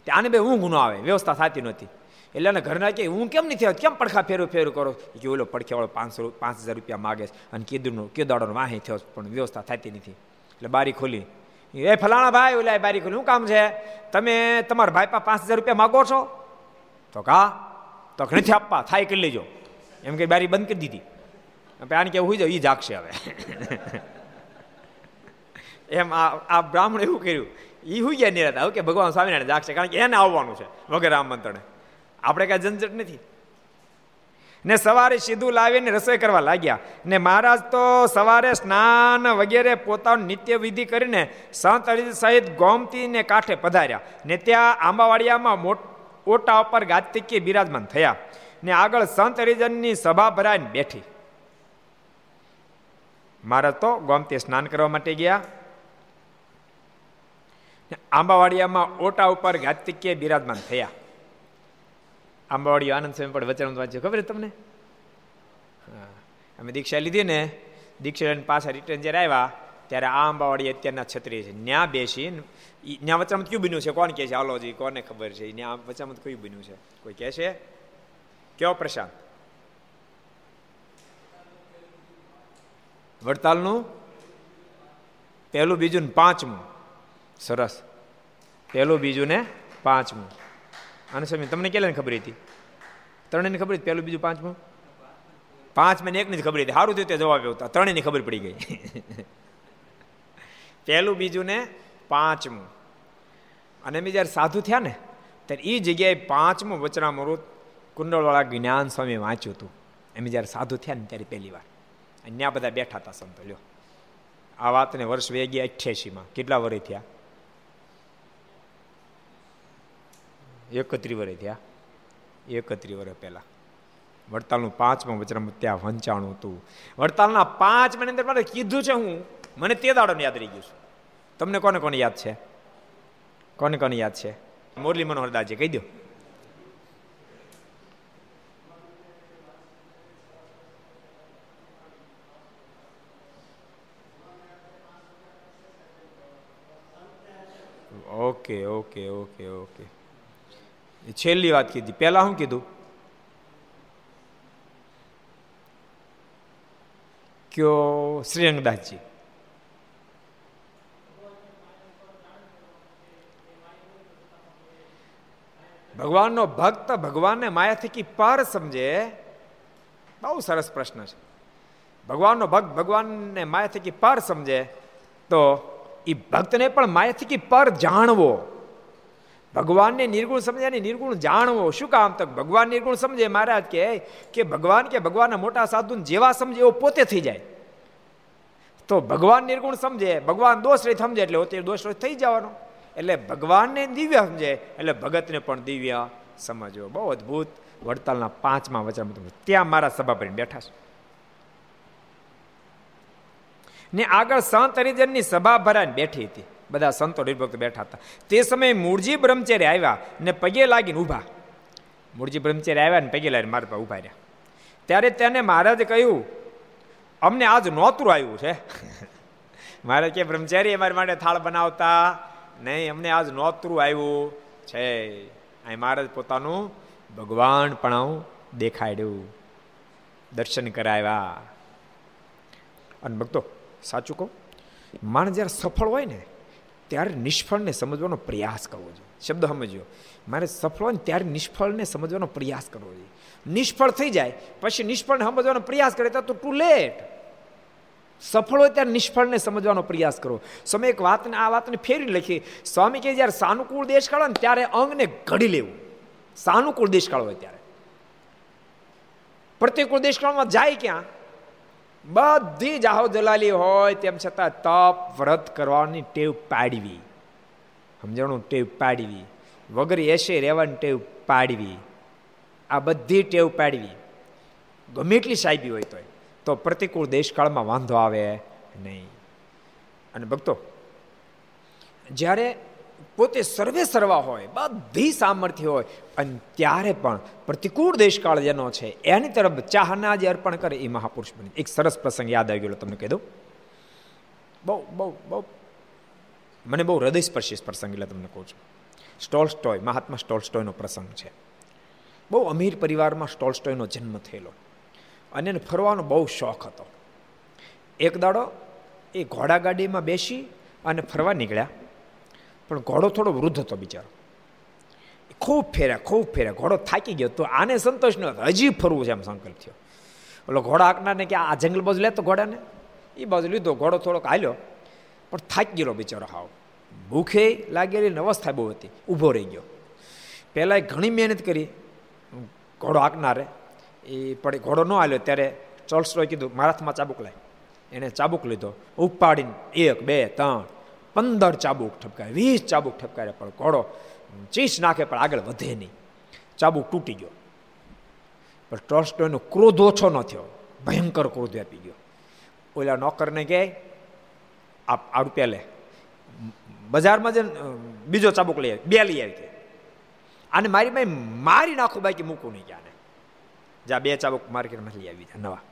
તે આને બે ઊંઘ ન આવે. વ્યવસ્થા થતી નહોતી. એટલે એના ઘરના કે, હું કેમ નથી આવ્યો? કેમ પડખા ફેરું ફેરું કરો? કે, ઓલો પડખ્યાવાળો પાંચસો પાંચ હજાર રૂપિયા માગે છે અને કીધું કેદાડો વાહી થયો પણ વ્યવસ્થા થતી નથી. એટલે બારી ખોલી. એ ફલાણા ભાઈ, ઓલા બારી ખોલી. શું કામ છે? તમે તમારા ભાઈ પાંચ હજાર રૂપિયા માગો છો? તો કા તો નથી આપવા, થાય કરી લેજો. એમ કે બારી બંધ કરી દીધી. આને કે હોઈ જાવ એ જાગશે હવે. એમ આ આ બ્રાહ્મણ એવું કર્યું. એ હું ગયા નિરાતા કે ભગવાન સ્વામિનારાયણ જાગશે, કારણ કે એને આવવાનું છે વગર આમંત્રણે. આપણે કાંઈ ઝંઝટ નથી. ને સવારે સીધું લાવીને રસોઈ કરવા લાગ્યા. ને મહારાજ તો સવારે સ્નાન વગેરે પોતાનું નિત્ય વિધિ કરીને સંત સહિત ગોમતીને કાંઠે પધાર્યા. ને ત્યાં આંબાવાડિયામાં ઓટા ઉપર ગાતિકી બિરાજમાન થયા. ને આગળ સંત હરિજનની સભા ભરાઈને બેઠી. મહારાજ તો ગોમતી સ્નાન કરવા માટે ગયા. આંબાવાડિયામાં ઓટા ઉપર ગાતિકે બિરાજમાન થયા. આંબાવાડી આનંદ સ્વામી પણ વચન વાંચ્યું ખબર તમને? હા. અમે દીક્ષા લીધી ને, દીક્ષા પાછા રિટર્ન જ્યારે આવ્યા, ત્યારે આ આંબાવાડી અત્યારના છત્રી છે. ન્યા બેસી ન્યા વચામત કયું બન્યું છે? કોણ કહે છે? આલોજી કોને ખબર છે? ન્યા વચામત કયું બન્યું છે? કોઈ કહે છે? કયો પ્રશાંત? વડતાલનું? પહેલું બીજું ને પાંચમું. સરસ. પહેલું બીજું ને પાંચમું. અને સ્વામી, તમને કેટલાની ખબર હતી? ત્રણેયની ખબર હતી? પહેલું, બીજું, પાંચમું? પાંચ મને એકની જ ખબર હતી. સારું થયું તે જવાબ આવતા. ત્રણેયની ખબર પડી ગઈ. પહેલું, બીજું ને પાંચમું. અને એમ જ્યારે સાધુ થયા ને, ત્યારે એ જગ્યાએ પાંચમું વચનામૃત કુંડળવાળા જ્ઞાન સ્વામી વાંચ્યું હતું. એમ જ્યારે સાધુ થયા ને ત્યારે પહેલી વાર. અને ત્યાં બધા બેઠા હતા સંતો, લ્યો. આ વાતને વર્ષ વેગી અઠ્યાસીમાં. કેટલા વર્ષ થયા? એકત્રી વર્ષ થયા. એકત્રી વર્ષ પહેલા. વડતાલનું પાંચમાં વચરામ ત્યાં વંચાણું હતું. વડતાલના પાંચ મહિના અંદર મારે કીધું છે હું. મને તે દાડો યાદ રહી ગયું છું. તમને કોને કોને યાદ છે? કોને કોને યાદ છે? મુરલી મનોહરદાસજી, કહી દો. Okay okay okay okay. એ છેલ્લી વાત કીધી. પહેલા શું કીધું? કયો શ્રીરંગદાસજી. ભગવાનનો ભક્ત ભગવાનને માયાથી કી પર સમજે? બહુ સરસ પ્રશ્ન છે. ભગવાનનો ભક્ત ભગવાનને માયાથી કી પર સમજે? તો એ ભક્તને પણ માયાથી કી પર જાણવો. ભગવાનને નિર્ગુણ સમજે ને નિર્ગુણ જાણવો. શું કામ? તો ભગવાન નિર્ગુણ સમજે. મહારાજ કે કે ભગવાન કે ભગવાનના મોટા સાધુ જેવા સમજે એવો પોતે થઈ જાય. તો ભગવાન નિર્ગુણ સમજે. ભગવાન દોષ રહી સમજે એટલે પોતે દોષ રહી થઈ જવાનો. એટલે ભગવાનને દિવ્ય સમજે. એટલે ભગતને પણ દિવ્ય સમજવો. બહુ અદભુત વડતાલના પાંચમા વચન ત્યાં મારા સભા પર બેઠા છે. ને આગળ સંત હરિજનની સભા ભરાઈને બેઠી હતી. બધા સંતો નિર્ભક્ત બેઠા હતા. તે સમયે મૂળજી બ્રહ્મચારી આવ્યા ને પગે લાગીને ઊભા. મૂળજી બ્રહ્મચારી આવ્યા ને પગે લાગીને મારા પાસે ઊભા રહ્યા. ત્યારે તેને મહારાજે કહ્યું, અમને આજ નોતરું આવ્યું છે. મારે કે બ્રહ્મચારી અમારી માટે થાળ બનાવતા નહીં, અમને આજ નોતરું આવ્યું છે. અહીં મહારાજ પોતાનું ભગવાન પણ દેખાડ્યું. દર્શન કરાવ્યા. અને ભક્તો, સાચું કહું, માણસ જ્યારે સફળ હોય ને ત્યારે નિષ્ફળને સમજવાનો પ્રયાસ કરવો જોઈએ. શબ્દ સમજ્યો મારે સફળ હોય ત્યારે નિષ્ફળને સમજવાનો પ્રયાસ કરવો જોઈએ. નિષ્ફળ થઈ જાય, પછી નિષ્ફળને સમજવાનો પ્રયાસ કરે તો ટુ લેટ. સફળ હોય ત્યારે નિષ્ફળને સમજવાનો પ્રયાસ કરો. સમય એક વાતને, આ વાતને ફેરી લખી. સ્વામી કે જ્યારે સાનુકૂળ દેશ કાળો ને ત્યારે અંગને ઘડી લેવું. સાનુકૂળ દેશકાળ હોય ત્યારે. પ્રતિકૂળ દેશકાળમાં જાય ક્યાં? બધી જાહો દલાલી હોય, તેમ છતાં તપ, વ્રત કરવાની ટેવ પાડવી. સમજણું? ટેવ પાડવી. વગર એસે રહેવાની ટેવ પાડવી. આ બધી ટેવ પાડવી. ગમે એટલી સાહેબી હોય તોય. તો પ્રતિકૂળ દેશકાળમાં વાંધો આવે નહીં. અને ભક્તો, જ્યારે પોતે સર્વે સર્વા હોય, બધી સામર્થ્ય હોય અને ત્યારે પણ પ્રતિકૂળ દેશકાળ જેનો છે, એની તરફ ચાહના જે અર્પણ કરે એ મહાપુરુષ બને. એક સરસ પ્રસંગ યાદ આવી ગયો તમને કહી દઉં. બહુ બહુ બહુ. મને બહુ હૃદયસ્પર્શી પ્રસંગ એટલે તમને કહું છું. સ્ટોલ સ્ટોય મહાત્મા સ્ટોલ સ્ટોયનો પ્રસંગ છે. બહુ અમીર પરિવારમાં સ્ટોલ સ્ટોયનો જન્મ થયેલો. અને એને ફરવાનો બહુ શોખ હતો. એક દાડો એ ઘોડાગાડીમાં બેસી અને ફરવા નીકળ્યા. પણ ઘોડો થોડો વૃદ્ધ હતો બિચારો. ખૂબ ફેર્યા ખૂબ ફેર્યા. ઘોડો થાકી ગયો. તો આને સંતોષ ન હજી ફરવું છે એમ સંકલ્પ થયો. ઓલો ઘોડા આંકનારને કે આ જંગલ બાજુ લેતો ઘોડાને? એ બાજુ લીધો. ઘોડો થોડોક હાલ્યો. પણ થાકી ગયેલો બિચારો હાવ. ભૂખે લાગેલી અવસ્થા બહુ હતી. ઊભો રહી ગયો. પહેલાં ઘણી મહેનત કરી. ઘોડો આંકનારે. એ પડે ઘોડો ન હાલ્યો. ત્યારે ચોલસરોએ કીધું મારાથમાં ચાબુક લાય. એણે ચાબુક લીધો. ઉપાડીને એક, બે, ત્રણ પંદર ચાબુક ઠપકાય, વીસ ચાબુક ઠપકાય પણ ઘોડો ચીસ નાખે પણ આગળ વધે નહીં. ચાબુક તૂટી ગયો. પણ ટોસ્ટોનો ક્રોધ ઓછો ન થયો, ભયંકર ક્રોધ આપી ગયો. ઓલા નોકરને કહે આ આ રૂપિયા લે. બજારમાં જઈને બીજો ચાબુક લઈ આવી, બે લઈ આવી કે. આને મારી ભાઈ મારી નાખું બાકી મૂકું નહીં ક્યાં જા, બે ચાબુક માર્કેટમાં લઈ આવી નવા.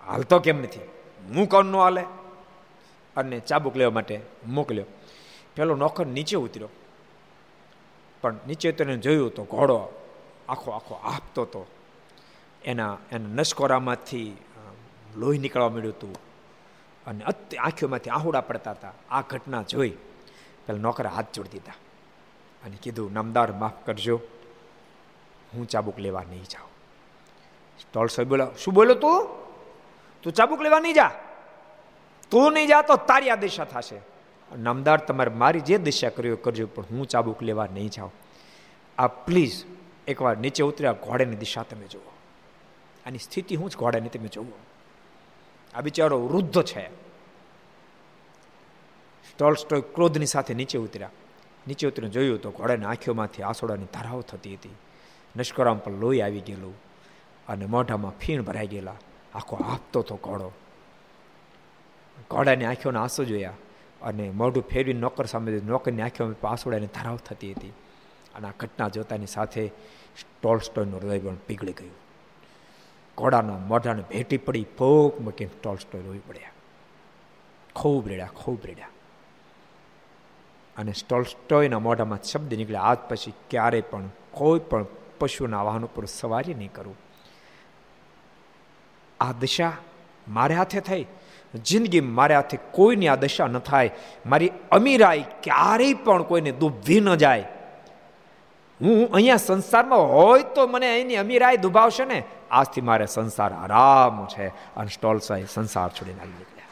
હાલ તો કેમ નથી? હું કોણ નો હાલે? અને ચાબુક લેવા માટે મોકલ્યો. પેલો નોકર નીચે ઉતર્યો. પણ નીચે ઉતરીને જોયું તો ઘોડો આખો આખો આપતો હતો એના એના નસકોરામાંથી લોહી નીકળવા મળ્યું હતું. અને અત્ય આંખીઓમાંથી આહુડા પડતા હતા. આ ઘટના જોઈ પેલા નોકરે હાથ જોડી દીધા અને કીધું, નામદાર, માફ કરજો. હું ચાબુક લેવા નહીં જાઉં. સ્ટોલ સાહેબ બોલા શું બોલો તું? તું ચાબુક લેવા નહીં જા. તું નહીં જા તો તારી આ દિશા થશે. નામદાર, તમારે મારી જે દિશા કર્યો કરજો, પણ હું ચાબુક લેવા નહીં જાઉં. આ પ્લીઝ એકવાર નીચે ઉતર્યા ઘોડાની દિશા તમે જુઓ. આની સ્થિતિ હું જ ઘોડાની તમે જુઓ. આ બિચારો વૃદ્ધ છે. સ્ટોલ સ્ટોલ ક્રોધની સાથે નીચે ઉતર્યા. નીચે ઉતરીને જોયું તો ઘોડાની આંખોમાંથી આસોડાની ધારાઓ થતી હતી. નશ્કરામ પર લોહી આવી ગયેલું. અને મોઢામાં ફીણ ભરાઈ ગયેલા. આખો આપતો હતો ઘોડો. ઘોડાની આંખોના આંસુ જોયા. અને મોઢું ફેરવી નોકર સામે નોકરની આંખોમાં આંસુડાની ધરાવ થતી હતી. અને આ ઘટના જોતાની સાથે ટોલસ્ટોયનું હૃદય પણ પીગળી ગયું. ઘોડાના મોઢાને ભેટી પડી ભોગ મૂકીને ટોલ સ્ટોય રોવી પડ્યા. ખૂબ રેડ્યા ખૂબ રેડ્યા. અને સ્ટોલસ્ટોયના મોઢામાં શબ્દ નીકળ્યા. આજ પછી ક્યારેય પણ કોઈ પણ પશુના વાહન ઉપર સવારી નહીં કરું. આ દશા મારે હાથે થઈ. જિંદગી મારે આથી કોઈની આ દશા ન થાય. મારી અમીરાઈ ક્યારેય પણ કોઈને દુભી ન જાય. હું અહીંયા સંસારમાં હોય તો મને અહીંની અમીરાઈ દુભાવશે ને? આજથી મારે સંસાર આરામ છે. અને સ્ટોલ સંસાર છોડીને આવી નીકળ્યા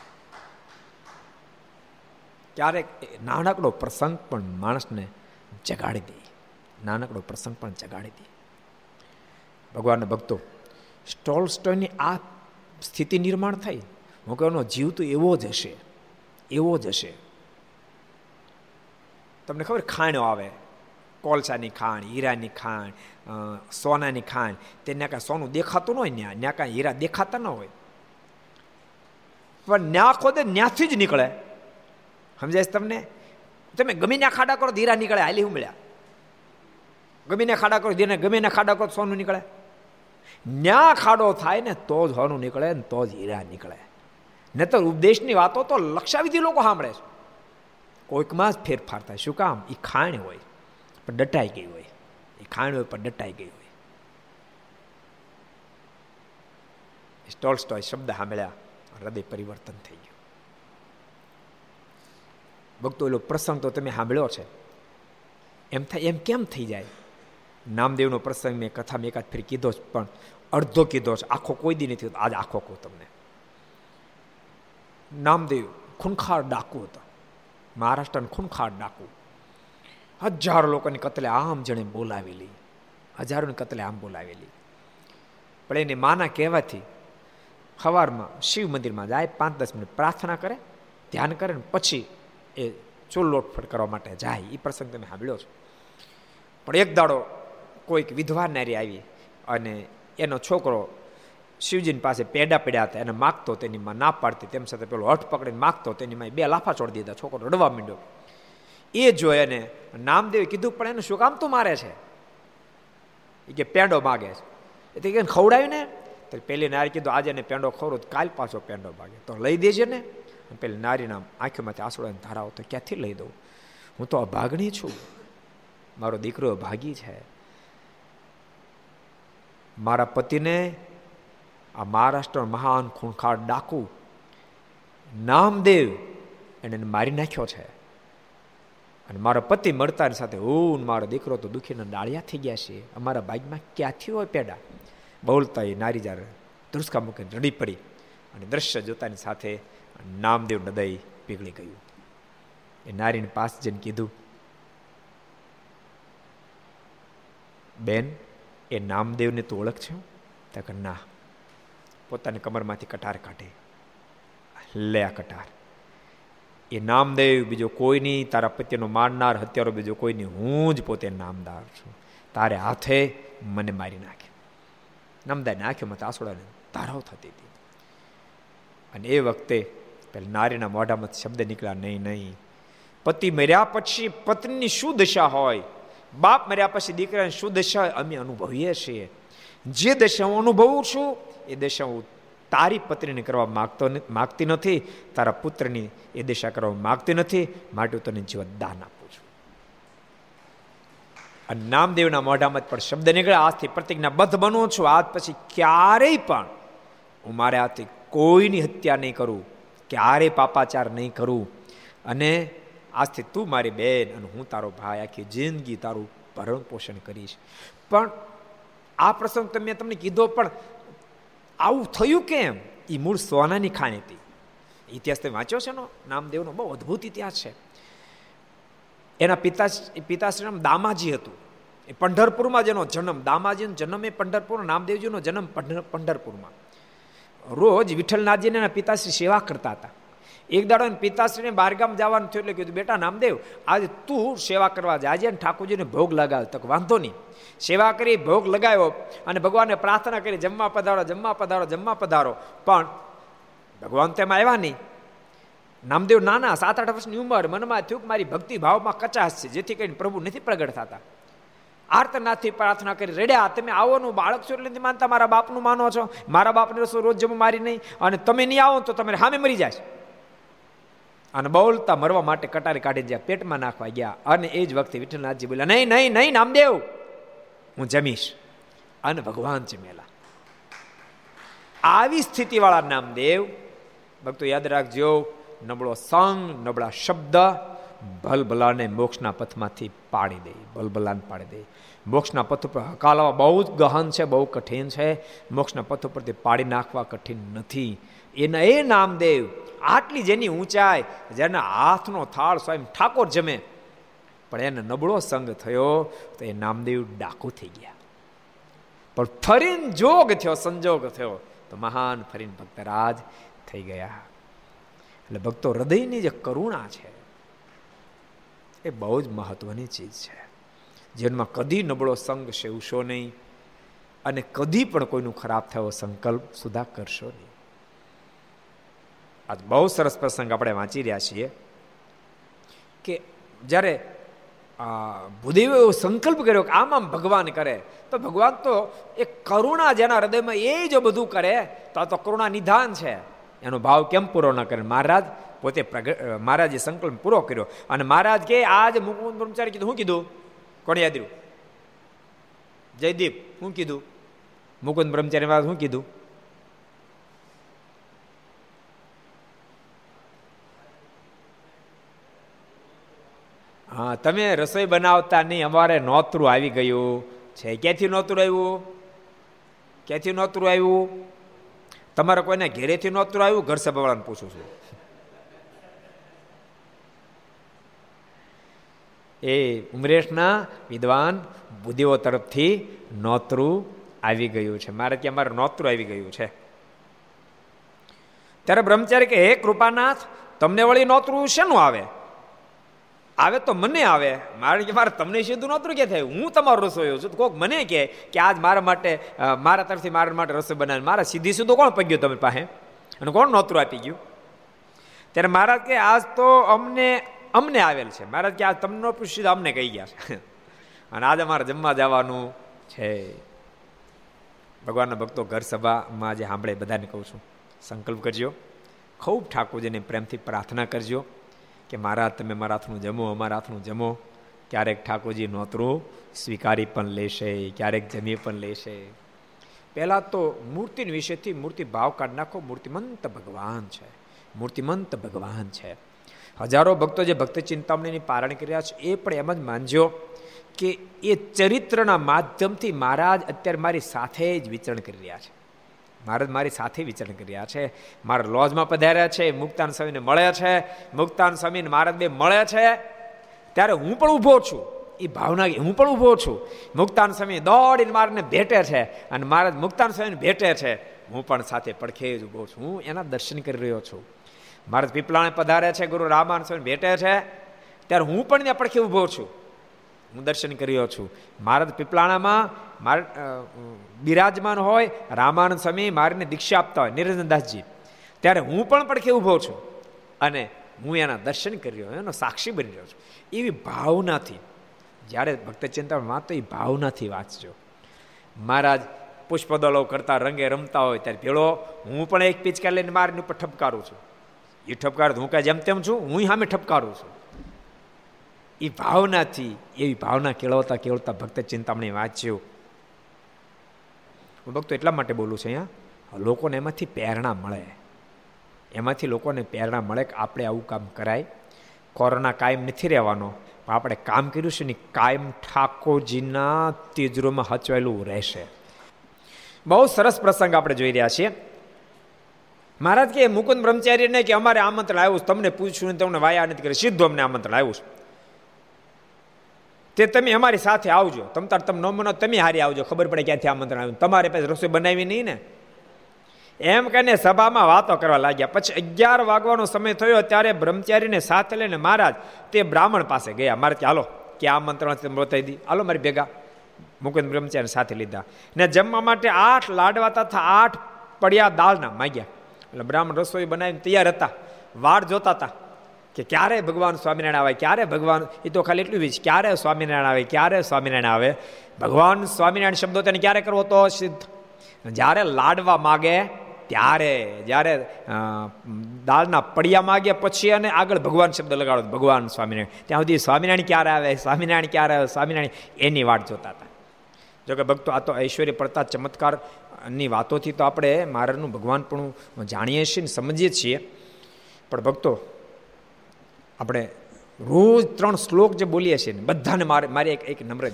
ક્યારેક નાનકડો પ્રસંગ પણ માણસને જગાડી દે. નાનકડો પ્રસંગ પણ જગાડી દે. ભગવાનના ભક્તો, સ્ટોલ સ્ટોલની આ સ્થિતિ નિર્માણ થઈ હું કહું જીવ તો એવો જ હશે, એવો જ હશે. તમને ખબર ખાણો આવે? કોલસાની ખાણ, હીરાની ખાણ સોનાની ખાણ તેને કાંઈ સોનું દેખાતું ન હોય ત્યાં ત્યાં કાંઈ હીરા દેખાતા ન હોય. પણ ન્યા ખોદે ન્યાથી જ નીકળે. સમજાય તમને? તમે ગમે ત્યાં ખાડા કરો હીરા નીકળે, હાલી હું મળ્યા ગમે ને ખાડા કરો ગમે ને ખાડા કરો સોનું નીકળે. ન્યા ખાડો થાય ને તો જ સોનું નીકળે ને તો જ હીરા નીકળે. ને તો ઉપદેશની વાતો તો લક્ષાવિધિ લોકો સાંભળે છે. કોઈકમાં જ ફેરફાર થાય. શું કામ? એ ખાણ હોય, પણ ડટાઈ ગઈ હોય. એ ખાણ હોય, પણ ડટાઈ ગઈ હોય. સ્ટોલ સ્ટોય શબ્દ સાંભળ્યા, હૃદય પરિવર્તન થઈ ગયું. ભક્તો એલો પ્રસંગ તો તમે સાંભળ્યો છે. એમ થાય, એમ કેમ થઈ જાય? નામદેવનો પ્રસંગ મેં કથા મેં એકાદ ફેર કીધો જ પણ અડધો કીધો છે. આખો કોઈ દી નથી આજ આખો કહું તમને. નામદેવ ખૂનખાર ડાકુ હતા. મહારાષ્ટ્રના ખૂનખાર ડાકુ. હજારો લોકોની કતલે આમ જણે બોલાવેલી. હજારોની કતલે આમ બોલાવેલી. પણ એને માના કહેવાથી સવારમાં શિવ મંદિરમાં જાય પાંચ દસ મિનિટ પ્રાર્થના કરે, ધ્યાન કરે ને પછી એ ચૂલ લોટફટ કરવા માટે જાય. એ પ્રસંગ તમે સાંભળ્યો છો. પણ એક દાડો કોઈક વિધવા નારી આવી અને એનો છોકરો શિવજીની પાસે પેડા પડ્યા હતા, એને માગતો તેની માં ના પાડતી. તેમ સાથે પેલો હઠ પકડીને માગતો તેની માં બે લાફા છોડી દીધા, છોકરો રડવા માંડ્યો. એ જોઈ અને નામદેવે કીધું, પણ એને શું કામ તું મારે છે? એ કે, પેંડો માગે છે. એટલે કે ખવડાવ્યું ને. તો પેલી નારી કીધું, આજે એને પેંડો ખવડો કાલ પાછો પેંડો માગે. તો લઈ દેજે ને. પેલી નારીના આંખોમાંથી આંસુડાની ધારાઓ તો ક્યાંથી લઈ દઉં? હું તો અભાગણી છું. મારો દીકરો ભાગી છે. મારા પતિને આ મહારાષ્ટ્ર મહાન ખૂણખાડ ડાકુ નામદેવ એને મારી નાખ્યો છે. અને મારો પતિ મળતાની સાથે હું મારો દીકરો તો દુઃખીને ડાળિયા થઈ ગયા છે. અમારા બાઈકમાં ક્યાંથી હોય પેડા? બોલતા એ નારી જ્યારે ધ્રુસકા મૂકીને રડી પડી અને દ્રશ્ય જોતાની સાથે નામદેવ હૃદય પીગળી ગયું. એ નારીને પાસ જઈને કીધું, બેન, એ નામદેવને તું ઓળખ છે કે, ના. પોતાની કમરમાંથી કટાર કાઢે. લે આ કટાર. એ નામદેવ, બીજો કોઈ નહીં, તારા પત્યનો મારનાર, હત્યારો, બીજો કોઈ નહીં. હું જ પોતે નામદાર છું. તારે હાથે મને મારી નાખે. નામદાર નાખ્યો મત આસોડાને ધારાવ થતી હતી. અને એ વખતે પેલા નારીના મોઢામાં શબ્દ નીકળ્યા, નહીં નહીં. પતિ મર્યા પછી પત્નીની શું દશા હોય? બાપ મર્યા પછી દીકરાની શું દશા? અમે અનુભવીએ છીએ. જે દશા હું અનુભવું છું, એ દશા હું તારી પત્નીને કરવા માગતો માગતી નથી, તારા પુત્રની એ દિશા કરવા માગતી નથી, માટે હું તને જીવન દાન આપું છું. અને નામદેવના મોઢામાં પણ શબ્દ નીકળે, આજથી પ્રતિજ્ઞા બધ બનું છું, આજ પછી ક્યારેય પણ હું મારે હાથથી કોઈની હત્યા નહીં કરું, ક્યારેય પાપાચાર નહીં કરું. અને આજથી તું મારી બેન અને હું તારો ભાઈ આખી જિંદગી તારું ભરણ પોષણ કરીશ. પણ આ પ્રસંગ તમે તમને કીધો, પણ આવું થયું કેમ? એ મૂળ સોનાની ખાણી હતી. ઇતિહાસ તમે વાંચ્યો છે નો નામદેવનો બહુ અદ્ભુત ઇતિહાસ છે. એના પિતા પિતાશ્રી નામ દામાજી હતું. એ પંઢરપુરમાં જેનો જન્મ, દામાજીનો જન્મ એ પંઢરપુર, નામદેવજીનો જન્મ પંઢરપુરમાં રોજ વિઠ્ઠલનાથજીને એના પિતાશ્રી સેવા કરતા હતા. એક દાડો પિતાશ્રીને બારગામ જવાનું થયું એટલે કીધું, બેટા નામદેવ, આજે તું સેવા કરવા જાય અને ઠાકોરજીને ભોગ લગાવ. તક વાંધો નહીં. સેવા કરી, ભોગ લગાવ્યો અને ભગવાનને પ્રાર્થના કરી, જમવા પધારો જમવા પધારો જમવા પધારો. પણ ભગવાન તેમાં આવ્યા નહીં. નામદેવ નાના સાત આઠ વર્ષની ઉંમર, મનમાં થયું મારી ભક્તિ ભાવમાં કચાશ છે, જેથી કરીને પ્રભુ નથી પ્રગટ થતા. આર્તનાથથી પ્રાર્થના કરી, રેડ્યા, તમે આવોનું બાળક છો એટલે માનતા? મારા બાપનું માનો છો? મારા બાપને રસો રોજ જમો મારી નહીં. અને તમે નહીં આવો તો તમે સામે મરી જાય અને બોલતા મરવા માટે કટારી કાઢીને જ્યાં પેટમાં નાખવા ગયા. અને એ જ વખતે વિઠ્ઠલનાથજી બોલ્યા, નહીં નહીં નહીં, નામદેવ, હું જમીશ. અને ભગવાન જમેલા આવી સ્થિતિવાળા નામદેવ, ભક્તો યાદ રાખજો, નબળો સંગ, નબળા શબ્દ, ભલભલાને મોક્ષના પથમાંથી પાડી દે, ભલભલાને પાડી દે. મોક્ષના પથ ઉપર હકાલવા બહુ જ ગહન છે, બહુ કઠિન છે. મોક્ષના પથ ઉપરથી પાડી નાખવા કઠિન નથી. એના એ નામદેવ આટલી જેની ઊંચાઈ, જેના હાથનો થાળ સ્વયં ઠાકોર જમે. પણ એને નબળો સંગ થયો તો એ નામદેવ ડાકુ થઈ ગયા. પણ ફરીને જોગ થયો, સંજોગ થયો તો મહાન ફરીને ભક્તરાજ થઈ ગયા. એટલે ભક્તો હૃદયની જે કરુણા છે, એ બહુ જ મહત્વની ચીજ છે. જીવનમાં કદી નબળો સંગ સેવશો નહીં અને કદી પણ કોઈનું ખરાબ થયો સંકલ્પ સુધા કરશો નહીં. આજ બહુ સરસ પ્રસંગ આપણે વાંચી રહ્યા છીએ કે જ્યારે ભૂદેવે એવો સંકલ્પ કર્યો કે આમ આમ ભગવાન કરે, તો ભગવાન તો એ કરુણા જેના હૃદયમાં એ જો બધું કરે, તો આ તો કરુણા નિધાન છે. એનો ભાવ કેમ પૂરો ન કરે? મહારાજ પોતે મહારાજે સંકલ્પ પૂરો કર્યો. અને મહારાજ કે આજ મુકુંદ બ્રહ્મચારી કીધું શું કીધું? કોણ યાદ રહ્યું જયદીપ શું કીધું? મુકુંદ બ્રહ્મચારી મહારાજ શું કીધું? હા, તમે રસોઈ બનાવતા નહીં, અમારે નોતરું આવી ગયું. છે, ક્યાંથી નોતરું આવ્યું? ક્યાંથી નોતરું આવ્યું? તમારે કોઈને ઘેરેથી નોતરું આવ્યું? ઘર સભાવાળાને પૂછું છું. એ ઉમરેશના વિદ્વાન બુદ્ધિઓ તરફથી નોતરું આવી ગયું છે. મારે ત્યાં મારે નોતરું આવી ગયું છે. ત્યારે બ્રહ્મચારી કે હે કૃપાનાથ, તમને વળી નોતરું શેનું આવે? આવે તો મને આવે. મારે કે મારે તમને સીધું નહોતું કે થાય? હું તમારો રસોઈ છું. કોઈક મને કે કે આજ મારા માટે મારા તરફથી મારા માટે રસોઈ બનાવે મારા સીધી સીધું કોણ પગ્યું તમે પાસે? અને કોણ નોતરું આપી ગયું? ત્યારે મહારાજ કે, આજ તો અમને અમને આવેલ છે. મહારાજ કે, આજ તમને સીધા અમને કહી ગયા. છે અને આજે અમારે જમવા જવાનું છે. ભગવાનના ભક્તો ઘર સભામાં જે સાંભળે બધાને કહું છું. સંકલ્પ કરજો. ખૂબ ઠાકોરજીને પ્રેમથી પ્રાર્થના કરજો. કે મારા તમે મારા હાથનું જમો, અમારા હાથનું જમો. ક્યારેક ઠાકોરજી નોતરું, સ્વીકારી પણ લેશે, ક્યારેક જમી પણ લેશે. પહેલાં તો મૂર્તિની વિશેથી મૂર્તિ ભાવ કાઢ નાખો. મૂર્તિમંત ભગવાન છે. મૂર્તિમંત ભગવાન છે. હજારો ભક્તો જે ભક્ત ચિંતામણીની પારણ કર્યા છે, એ પણ એમ જ માનજો કે એ ચરિત્રના માધ્યમથી મહારાજ અત્યારે મારી સાથે જ વિચરણ કરી રહ્યા છે. મહારાજ મારી સાથે વિચરણ કર્યા છે. મારા લોજમાં પધાર્યા છે, મુક્તાન સ્વામીને મળ્યા છે. મુક્તાન સ્વામીને મહારાજ બે મળ્યા છે. ત્યારે હું પણ ઊભો છું. એ ભાવના હું પણ ઊભો છું. મુક્તાન સ્વામી દોડીને મારને ભેટે છે અને મહારાજ મુક્તાન સ્વામીને ભેટે છે. હું પણ સાથે પડખે જ ઊભો છું. હું એના દર્શન કરી રહ્યો છું. મહારાજ પીપળાને પધારે છે, ગુરુ રામાન સ્વામી ભેટે છે. ત્યારે હું પણ ત્યાં પડખે ઊભો છું. હું દર્શન કર્યો છું. મહારાજ પીપળાણામાં માર બિરાજમાન હોય, રામાનંદ સ્વામી મારીને દીક્ષા આપતા હોય નિરંજનદાસજી ત્યારે હું પણ પડખે ઊભો છું. અને હું એના દર્શન કરી રહ્યો એનો સાક્ષી બની રહ્યો છું. એવી ભાવનાથી, જ્યારે ભક્ત ચિંતા વાંચતો એ ભાવનાથી વાંચજો. મહારાજ પુષ્પદળો કરતા રંગે રમતા હોય ત્યારે ભેળો હું પણ એક પિચકાર લઈને મારીને ઉપર ઠપકારું છું. એ ઠપકાર હું કાંઈ જેમ તેમ છું, હું સામે ઠપકારું છું. એ ભાવનાથી, એવી ભાવના કેળવતા કેળવતા ભક્ત ચિંતામણી વાંચ્યું. હું ભક્તો એટલા માટે બોલું છું અહીંયા, લોકોને એમાંથી પ્રેરણા મળે. એમાંથી લોકોને પ્રેરણા મળે કે આપણે આવું કામ કરાય. કોરોના કાયમ નથી રહેવાનો, પણ આપણે કામ કર્યું છે ને કાયમ ઠાકોરજીના તિજરોમાં હચવાયેલું રહેશે. બહુ સરસ પ્રસંગ આપણે જોઈ રહ્યા છીએ. મહારાજ કે મુકુંદ બ્રહ્મચારીને કે અમારે આમંત્રણ આવ્યું તમને પૂછ્યું તમને વાયા નથી કરી સીધું અમને આમંત્રણ આવ્યું છે. તે તમે અમારી સાથે આવજો. તમ તાર તમે ન મનો તમે હારી આવજો. ખબર પડે ક્યાંથી આમંત્રણ આવ્યું. તમારે પાસે રસોઈ બનાવી નહીં ને? એમ કહીને સભામાં વાતો કરવા લાગ્યા. પછી અગિયાર વાગવાનો સમય થયો ત્યારે બ્રહ્મચારીને સાથે લઈને મહારાજ તે બ્રાહ્મણ પાસે ગયા. મારે હાલો કે આમંત્રણ બતાવી દી. હાલો, મારી ભેગા. મુકુંદ બ્રહ્મચારી સાથે લીધા. ને જમવા માટે આઠ લાડવા તથા આઠ પડ્યા દાળના માગ્યા. એટલે બ્રાહ્મણ રસોઈ બનાવીને તૈયાર હતા. વાડ જોતા હતા. કે ક્યારે ભગવાન સ્વામિનારાયણ આવે, ક્યારે ભગવાન, એ તો ખાલી એટલું જ ક્યારે સ્વામિનારાયણ આવે, ક્યારે સ્વામિનારાયણ આવે? ભગવાન સ્વામિનારાયણ શબ્દો તેને ક્યારે કરવો તો? સિદ્ધ. જ્યારે લાડવા માગે, ત્યારે, જ્યારે દાળના પડિયા માગે, પછી અને આગળ ભગવાન શબ્દ લગાડો, ભગવાન સ્વામિનારાયણ. ત્યાં સુધી સ્વામિનારાયણ ક્યારે આવે? સ્વામિનારાયણ ક્યારે આવે? સ્વામિનારાયણ એની વાટ જોતા હતા. જોકે ભક્તો, આ તો ઐશ્વર્ય પડતા ચમત્કારની વાતોથી તો આપણે મારાનું ભગવાન પણ જાણીએ છીએ ને સમજીએ છીએ. પણ ભક્તો આપણે રોજ ત્રણ શ્લોક જે બોલીએ છીએ ને, બધાને મારે મારી એક એક નમ્ર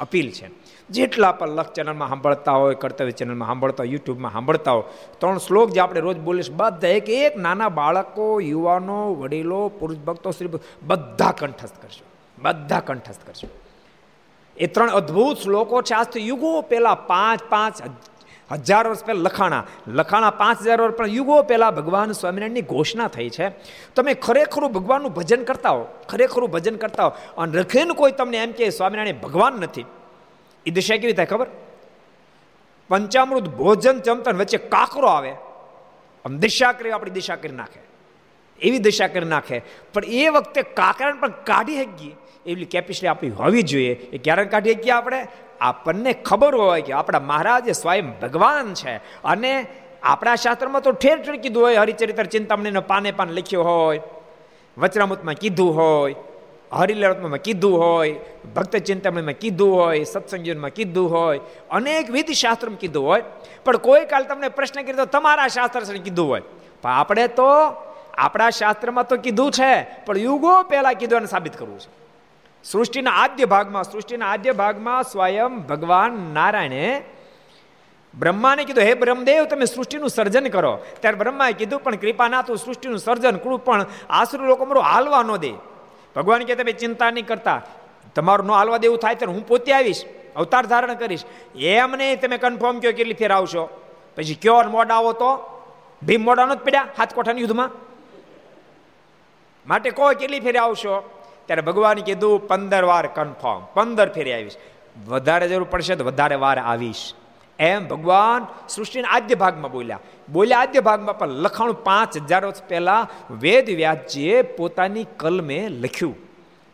અપીલ છે. જેટલા પણ લક્ષ ચેનલમાં સાંભળતા હોય, કર્તવ્ય ચેનલમાં સાંભળતા હોય, યુટ્યુબમાં સાંભળતા હોય, ત્રણ શ્લોક જે આપણે રોજ બોલીશું બધા એક એક નાના બાળકો, યુવાનો, વડીલો, પુરુષ ભક્તો શ્રી બધા કંઠસ્થ કરશો. બધા કંઠસ્થ કરશો. એ ત્રણ અદ્ભુત શ્લોકો છે. આજથી યુગો પહેલાં પાંચ પાંચ હજાર વર્ષ પહેલાં લખાણા. લખાણા પાંચ હજાર વર્ષ પણ યુગો પહેલાં ભગવાન સ્વામિનારાયણની ઘોષણા થઈ છે. તમે ખરેખરું ભગવાનનું ભજન કરતા હો, ખરેખરું ભજન કરતા હો, અને રખેન કોઈ તમને એમ કે સ્વામિનારાયણ ભગવાન નથી. એ દિશા કેવી થાય ખબર? પંચામૃત ભોજન ચમતન વચ્ચે કાકરો આવે. આમ દિશા કરી, આપણી દિશા કરી નાખે. એવી દિશા કરી નાખે. પણ એ વખતે કાકરાને પણ કાઢી શકીએ એવી કેપેસિટી આપણી હોવી જોઈએ. એ ક્યારે કાઢી શકીએ આપણે? આપણને ખબર હોય કે આપણા મહારાજ એ સ્વયં ભગવાન છે. અને આપણા શાસ્ત્રમાં તો ઠેર ઠેર કીધું હોય, હરિચરિત્ર ચિંતામણીનો પાને પાન લખ્યો હોય વચરામૃતમાં કીધું હોય હરિલરત્નમાં કીધું હોય, ભક્ત ચિંતામણીમાં કીધું હોય સત્સંગીમાં કીધું હોય, અનેક વિધિ શાસ્ત્રમાં કીધું હોય. પણ કોઈ કાલ તમને પ્રશ્ન કરી તો તમારા શાસ્ત્ર કીધું હોય. પણ આપણે તો આપણા શાસ્ત્રમાં તો કીધું છે, પણ યુગો પહેલા કીધું અને સાબિત કરવું છે. સૃષ્ટિના આદ્ય ભાગમાં, સૃષ્ટિના આદ્ય ભાગમાં સ્વયં ભગવાન નારાયણે બ્રહ્માને કીધું, હે બ્રહ્મદેવ, તમે સૃષ્ટિનું સર્જન કરો. ત્યારે બ્રહ્માએ કીધું, પણ કૃપા તું સૃષ્ટિનું સર્જન કરું, પણ આસરુ લોકો મારું હાલવા ન દે. ભગવાન કે તમે ચિંતા નહીં કરતા. તમારું ન હાલવા દેવું થાય, ત્યારે હું પોતે આવીશ, અવતાર ધારણ કરીશ. એમ નહીં તમે કન્ફર્મ કહો કેટલી ફેર આવશો. પછી કયો મોડા આવો તો? ભીમ મોડા જ પડ્યા હાથ કોઠાના યુદ્ધમાં? માટે કહો કેટલી ફેરે આવશો? ત્યારે ભગવાને કીધું, પંદર વાર કન્ફર્મ પંદર ફેરી આવીશ. વધારે જરૂર પડશે તો વધારે વાર આવીશ. એમ ભગવાન સૃષ્ટિના આદ્ય ભાગમાં બોલ્યા. બોલ્યા આદ્ય ભાગમાં પણ લખાણું પાંચ હજાર વર્ષ પહેલા વેદ વ્યાસજીએ પોતાની કલમે લખ્યું.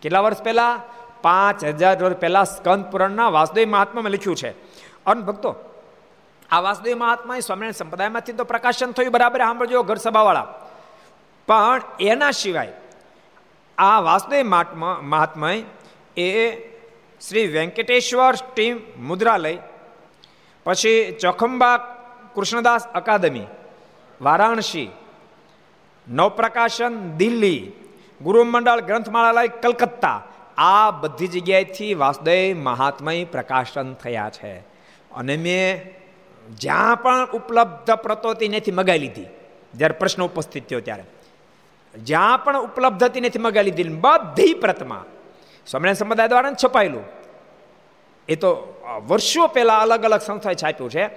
કેટલા વર્ષ પહેલા? પાંચ હજાર વર્ષ પહેલા સ્કંદ પુરાણના વાસુદેવ મહાત્મામાં લખ્યું છે. અન ભક્તો, આ વાસુદેવ મહાત્મા સ્વામિનારાયણ સંપ્રદાયમાંથી તો પ્રકાશન થયું, બરાબર, સાંભળજો, ઘર સભાવાળા. પણ એના સિવાય આ વાસુદેવ મહાત્મય એ શ્રી વેંકટેશ્વર સ્ટીમ મુદ્રાલય, પછી ચોખંબા કૃષ્ણદાસ અકાદમી, વારાણસી, નવપ્રકાશન દિલ્હી, ગુરુમંડળ ગ્રંથમાળાલય કલકત્તા, આ બધી જગ્યાએથી વાસુદેવ મહાત્મય પ્રકાશન થયા છે. અને મેં જ્યાં પણ ઉપલબ્ધ પ્રતોતિ નથી મગાવી લીધી, જ્યારે પ્રશ્ન ઉપસ્થિત થયો ત્યારે. જ્યાં પણ ઉપલબ્ધ હતી નથી મગાવી લીધી બધી પ્રતમાં સ્વામિનારાયણ સમુદાય દ્વારા છપાયેલું. એ તો વર્ષો પહેલા અલગ અલગ સંસ્થાએ છાપ્યું છે.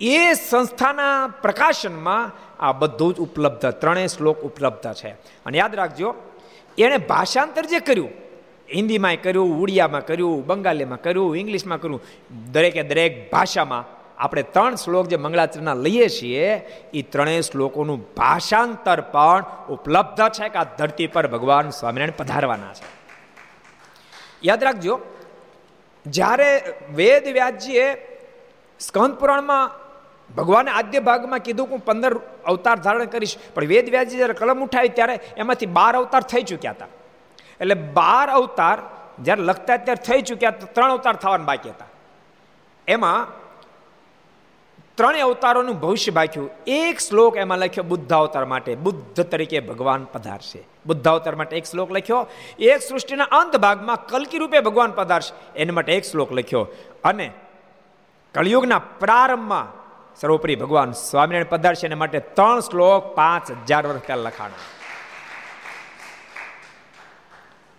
એ સંસ્થાના પ્રકાશનમાં આ બધું જ ઉપલબ્ધ, ત્રણેય શ્લોક ઉપલબ્ધ છે. અને યાદ રાખજો, એણે ભાષાંતર જે કર્યું, હિન્દીમાં કર્યું, ઉડિયામાં કર્યું, બંગાળીમાં કર્યું, ઇંગ્લિશમાં કર્યું, દરેકે દરેક ભાષામાં આપણે ત્રણ શ્લોક જે મંગળાચરના લઈએ છીએ એ ત્રણેય શ્લોકોનું ભાષાંતર પણ ઉપલબ્ધ છે કે આ ધરતી પર ભગવાન સ્વામિનારાયણ પધારવાના છે. યાદ રાખજો, જ્યારે વેદ વ્યાજજીએ સ્કંદ પુરાણમાં ભગવાને આદ્ય ભાગમાં કીધું કે હું પંદર અવતાર ધારણ કરીશ, પણ વેદ વ્યાજી જ્યારે કલમ ઉઠાવી ત્યારે એમાંથી બાર અવતાર થઈ ચૂક્યા હતા. એટલે બાર અવતાર જ્યારે લખતા ત્યારે થઈ ચૂક્યા ત્રણ અવતાર થવાના બાકી હતા. એમાં ત્રણેય અવતારોનું ભવિષ્ય બાક્યું એક શ્લોક એમાં લખ્યો બુદ્ધ અવતાર માટે. બુદ્ધ તરીકે ભગવાન પધારશે. બુદ્ધ અવતાર માટે એક શ્લોક લખ્યો, એક સૃષ્ટિના અંત ભાગમાં કલકી રૂપે ભગવાન પધારશે. એના માટે એક શ્લોક લખ્યો. અને કળિયુગના પ્રારંભમાં સર્વોપરી ભગવાન સ્વામિનારાયણ પધારશે એના માટે ત્રણ શ્લોક પાંચ હજાર વર્ષ પહેલા લખાણા.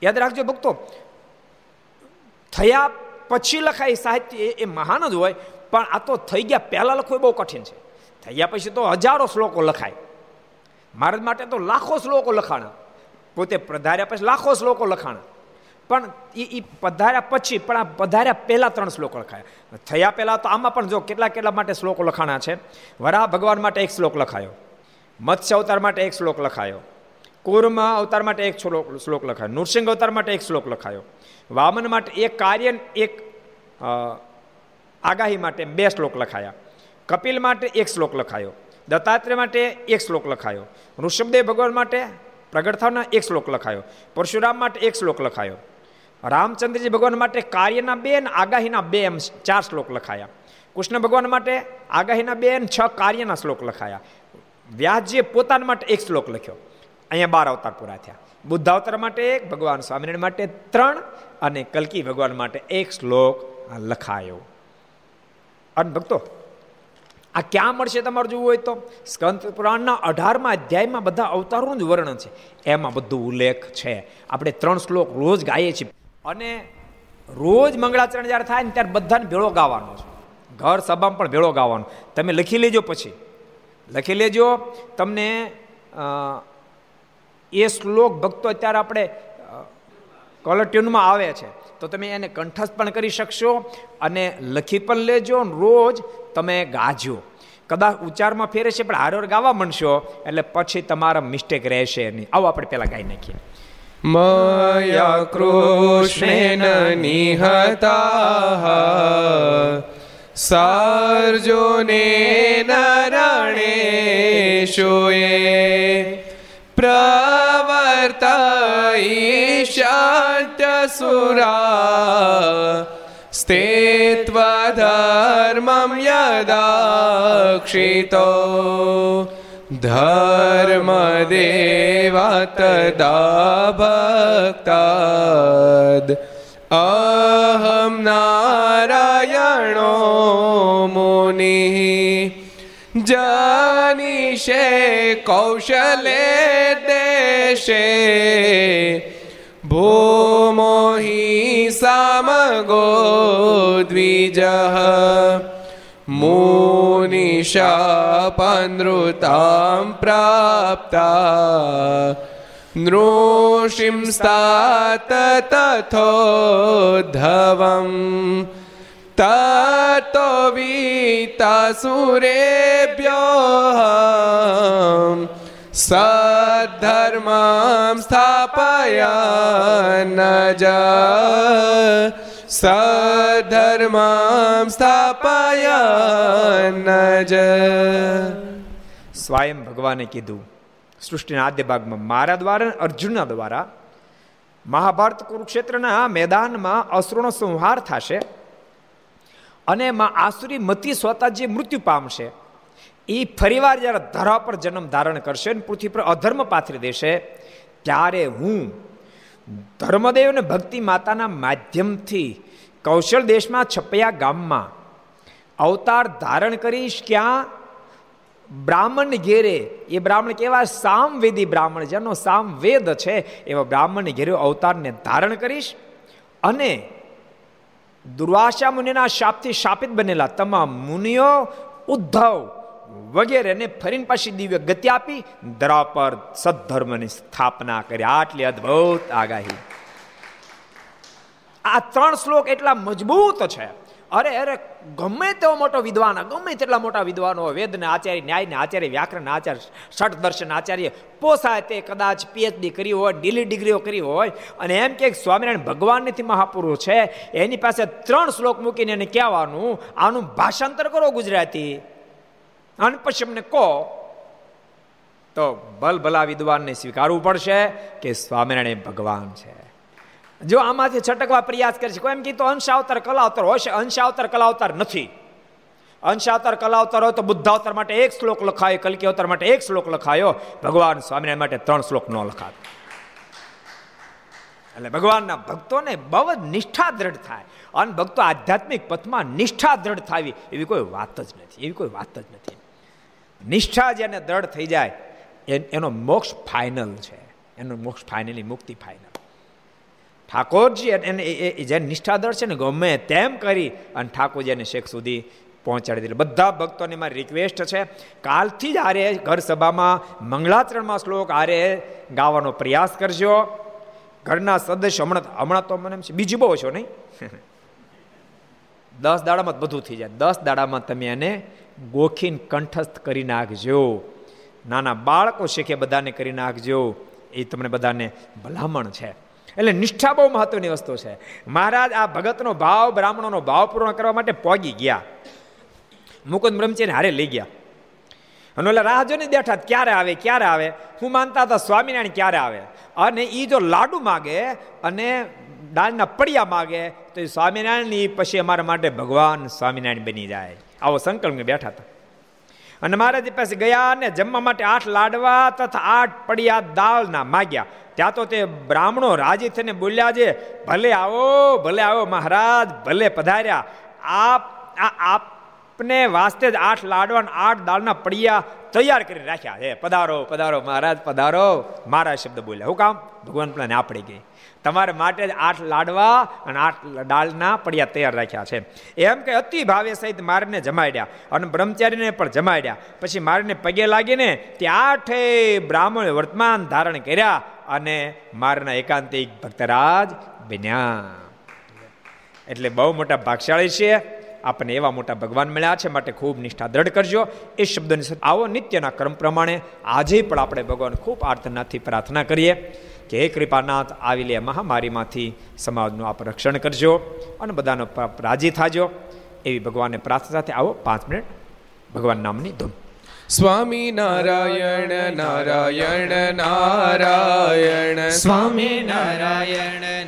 યાદ રાખજો ભક્તો, થયા પછી લખાય સાહિત્ય એ મહાન જ હોય પણ આ તો થઈ ગયા, પહેલાં લખવું બહુ કઠિન છે. થઈ ગયા પછી તો હજારો શ્લોકો લખાય. મહારાજ માટે તો લાખો શ્લોકો લખાણા. પોતે પધાર્યા પછી લાખો શ્લોકો લખાણા. પણ એ એ પધાર્યા પછી, પણ આ પધાર્યા પહેલાં ત્રણ શ્લોકો લખાયા. થયા પહેલાં તો આમાં પણ જો કેટલા કેટલા માટે શ્લોકો લખાણા છે? વરાહ ભગવાન માટે એક શ્લોક લખાયો. મત્સ્ય અવતાર માટે એક શ્લોક લખાયો. કુર્મ અવતાર માટે એક શ્લોક શ્લોક લખાયો. નૃસિંહ અવતાર માટે એક શ્લોક લખાયો. વામન માટે એક કાર્ય, એક આગાહી માટે બે શ્લોક લખાયા. કપિલ માટે એક શ્લોક લખાયો. દત્તાત્રેય માટે એક શ્લોક લખાયો. ઋષભદેવ ભગવાન માટે પ્રગટ થવાના એક શ્લોક લખાયો. પરશુરામ માટે એક શ્લોક લખાયો. રામચંદ્રજી ભગવાન માટે કાર્યના બે અને આગાહીના બે એમ ચાર શ્લોક લખાયા. કૃષ્ણ ભગવાન માટે આગાહીના બે અને છ કાર્યના શ્લોક લખાયા. વ્યાસજીએ પોતાના માટે એક શ્લોક લખ્યો. અહીંયા બાર અવતાર પૂરા થયા. બુદ્ધ અવતાર માટે એક, ભગવાન સ્વામિનારાયણ માટે ત્રણ અને કલકી ભગવાન માટે એક શ્લોક લખાયો. અને ભક્તો, આ ક્યાં મળશે તમારે જોવું હોય તો? સ્કંદ પુરાણના અઢારમાં અધ્યાયમાં બધા અવતારોનું જ વર્ણન છે. એમાં બધું ઉલ્લેખ છે. આપણે ત્રણ શ્લોક રોજ ગાઈએ છીએ. અને રોજ મંગળાચરણ જ્યારે થાય ને ત્યારે બધાને ભેળો ગાવાનો છે. ઘર સભામાં પણ ભેળો ગાવાનો. તમે લખી લેજો પછી. લખી લેજો. તમને એ શ્લોક ભક્તો અત્યારે આપણે કોલર ટ્યુનમાં આવે છે. તો તમે એને કંઠસ્થ પણ કરી શકશો અને લખી પણ લેજો રોજ તમે ગાજો. કદાચ ઉચ્ચારમાં ફેરે છે, પણ હારોર ગાવા માંડશો, એટલે પછી તમારા મિસ્ટેક રહેશે નહીં. આવો આપણે પેલા ગાઈ નાખીએ.
મયા કૃષ્ણેન નિહતા સાર્જુને નરણેશોએ प्रवर्तयिष्यन्त्यसुरा स्तेत्वधर्मं यदाक्षितो धर्मदेव तदा भक्ताद् अहं नारायणो मुनिः जानिषे कौशले देशे भूमो हि सामगो द्विजः मुनिशापनृतां प्राप्ता नृषिंस्तात तथोद्धवम् ततो वीतासुरेभ्यो સદ્ધર્મમ સ્થાપયન જ સદ્ધર્મમ સ્થાપયન જ
સ્વયં ભગવાને કીધું, સૃષ્ટિના આદ્ય ભાગમાં મારા દ્વારા અર્જુનના દ્વારા મહાભારત કુરુક્ષેત્રના મેદાનમાં અસુરનો સંહાર થશે અને એમાં આસુરી મતી સ્વતા જે મૃત્યુ પામશે એ ફરીવાર જ્યારે ધરા પર જન્મ ધારણ કરશે અને પૃથ્વી પર અધર્મ પાથરી દેશે, ત્યારે હું ધર્મદેવ અને ભક્તિ માતાના માધ્યમથી કૌશલ દેશમાં છપૈયા ગામમાં અવતાર ધારણ કરીશ ક્યાં? બ્રાહ્મણ ઘેરે. એ બ્રાહ્મણ કેવા? સામવેદી બ્રાહ્મણ જેનો સામવેદ છે. એવા બ્રાહ્મણ ઘેરે અવતારને ધારણ કરીશ અને દુર્વાસા મુનિના શાપથી શાપિત બનેલા તમામ મુનિઓ ઉદ્ધવ વગેરેને ફરીને પાછી દિવ્ય ગતિ આપી ધરા પર સદધર્મની સ્થાપના કરી. આટલી અદ્ભુત આગાહી. આ ત્રણ શ્લોક એટલા મજબૂત છે. અરે અરે, ગમે તેવો મોટો વિદ્વાન, ગમે તેટલા મોટા વિદ્વાનો વેદના આચાર્ય, ન્યાયના આચાર્ય, વ્યાકરણ આચાર્ય ષટ દર્શન આચાર્ય, પોસાય તે કદાચ પીએચડી કરી હોય, ડીલી ડિગ્રીઓ કરી હોય, અને એમ કે સ્વામિનારાયણ ભગવાનથી મહાપુરુષ છે, એની પાસે ત્રણ શ્લોક મૂકીને એને કહેવાનું, આનું ભાષાંતર કરો ગુજરાતી. અને પછી અમને કહો, તો ભલ ભલા વિદ્વાનને સ્વીકારવું પડશે કે સ્વામિનારાયણ ભગવાન છે. જો આમાંથી છટકવા પ્રયાસ કરે છે, કોઈ એમ કીધું અંશાવતાર કલાવતર હોય અંશાવતાર કલાવતાર નથી. અંશાવતાર કલાવતર હોય તો બુદ્ધાવતાર માટે એક શ્લોક લખાયો કલકી અવતાર માટે એક શ્લોક લખાયો, ભગવાન સ્વામિનારાયણ માટે ત્રણ શ્લોક ન લખાતો. એટલે ભગવાનના ભક્તોને બહુ જ નિષ્ઠા દ્રઢ થાય. અને ભક્તો આધ્યાત્મિક પથમાં નિષ્ઠા દ્રઢ થાવી, એવી કોઈ વાત જ નથી, એવી કોઈ વાત જ નથી. નિષ્ઠા જેને દ્રઢ થઈ જાય એનો મોક્ષ ફાઇનલ છે. એનો મોક્ષ ફાઇનલી મુક્તિ ફાઇનલ ઠાકોરજી એને જે નિષ્ઠા દ્રઢ છે ને, ગમે તેમ કરી અને ઠાકોરજી એને શેખ સુધી પહોંચાડી દીધું. બધા ભક્તોને મારી રિક્વેસ્ટ છે, કાલથી જ આરે ઘર સભામાં મંગળાચરણમાં શ્લોક આરે ગાવાનો પ્રયાસ કરજો. ઘરના સદસ્ય હમણાં હમણાં તો મને એમ બીજું બહુ છો નહીં? દસ દાડામાં બધું થઈ જાય. દસ દાડામાં તમે એને ગોખીન કંઠસ્થ કરી નાખજો. નાના બાળકો શીખે બધાને કરી નાખજો. એ તમને બધાને ભલામણ છે. એટલે નિષ્ઠા બહુ મહત્વની વસ્તુ છે. મહારાજ આ ભગતનો ભાવ, બ્રાહ્મણોનો ભાવ પૂર્ણ કરવા માટે પોગી ગયા. મુકુંદ બ્રહ્મચર્ય હારે લઈ ગયા. અને ઓલા રાહ જોઈને બેઠા ક્યારે આવે ક્યારે આવે? હું માનતા હતા સ્વામિનારાયણ ક્યારે આવે? અને એ જો લાડુ માગે અને દાળના પડિયા માગે, તો એ સ્વામિનારાયણની પછી અમારા માટે ભગવાન સ્વામિનારાયણ બની જાય. આવો સંકલ્પ બેઠા હતા. અને મહારાજ પાસે ગયા ને જમવા માટે આઠ લાડવા તથા આઠ પડિયા દાળના માગ્યા. ત્યાં તો તે બ્રાહ્મણો રાજી થઈને બોલ્યા છે, ભલે આવો ભલે આવો મહારાજ, ભલે પધાર્યા. આપ, આ, આપ આપને વાસ્તે જ આઠ લાડવા આઠ દાળના પડિયા તૈયાર કરી રાખ્યા હે પધારો પધારો મહારાજ, પધારો. મારા શબ્દ બોલ્યા. હું કામ? ભગવાન પેલા આપડી ગઈ. તમારે માટે જ આઠ લાડવા અને આઠ દાળના પડિયા તૈયાર રાખ્યા છે. એમ કે અતિ ભાવે સહિત મારને જમાડ્યા અને બ્રહ્મચારીને પણ જમાડ્યા. પછી મારીને પગે લાગીને તે આઠે બ્રાહ્મણ વર્તમાન ધારણ કર્યા અને મારના એકાંતિક ભક્તરાજ બન્યા. એટલે બહુ મોટા ભાગશાળી છે આપણને એવા મોટા ભગવાન મળ્યા છે માટે ખૂબ નિષ્ઠા દ્રઢ કરજો. એ શબ્દની આવો નિત્યના ક્રમ પ્રમાણે આજે પણ આપણે ભગવાન ખૂબ આર્થનાથી પ્રાર્થના કરીએ કે હે કૃપાનાથ આવી લે મહામારીમાંથી સમાજનું આપ રક્ષણ કરજો અને બધાનો રાજી થાજો. એવી ભગવાનને પ્રાર્થના સાથે આવો પાંચ મિનિટ. ભગવાન નામની ધૂમ.
સ્વામી નારાયણ નારાયણ નારાયણ.
સ્વામી નારાયણ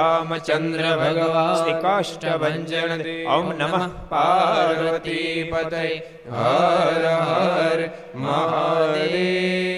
રામચંદ્ર ભગવાન શ્રી કાષ્ટભન ઓમ નમઃ
પાર્વતી પતય હર હર મહાદેવ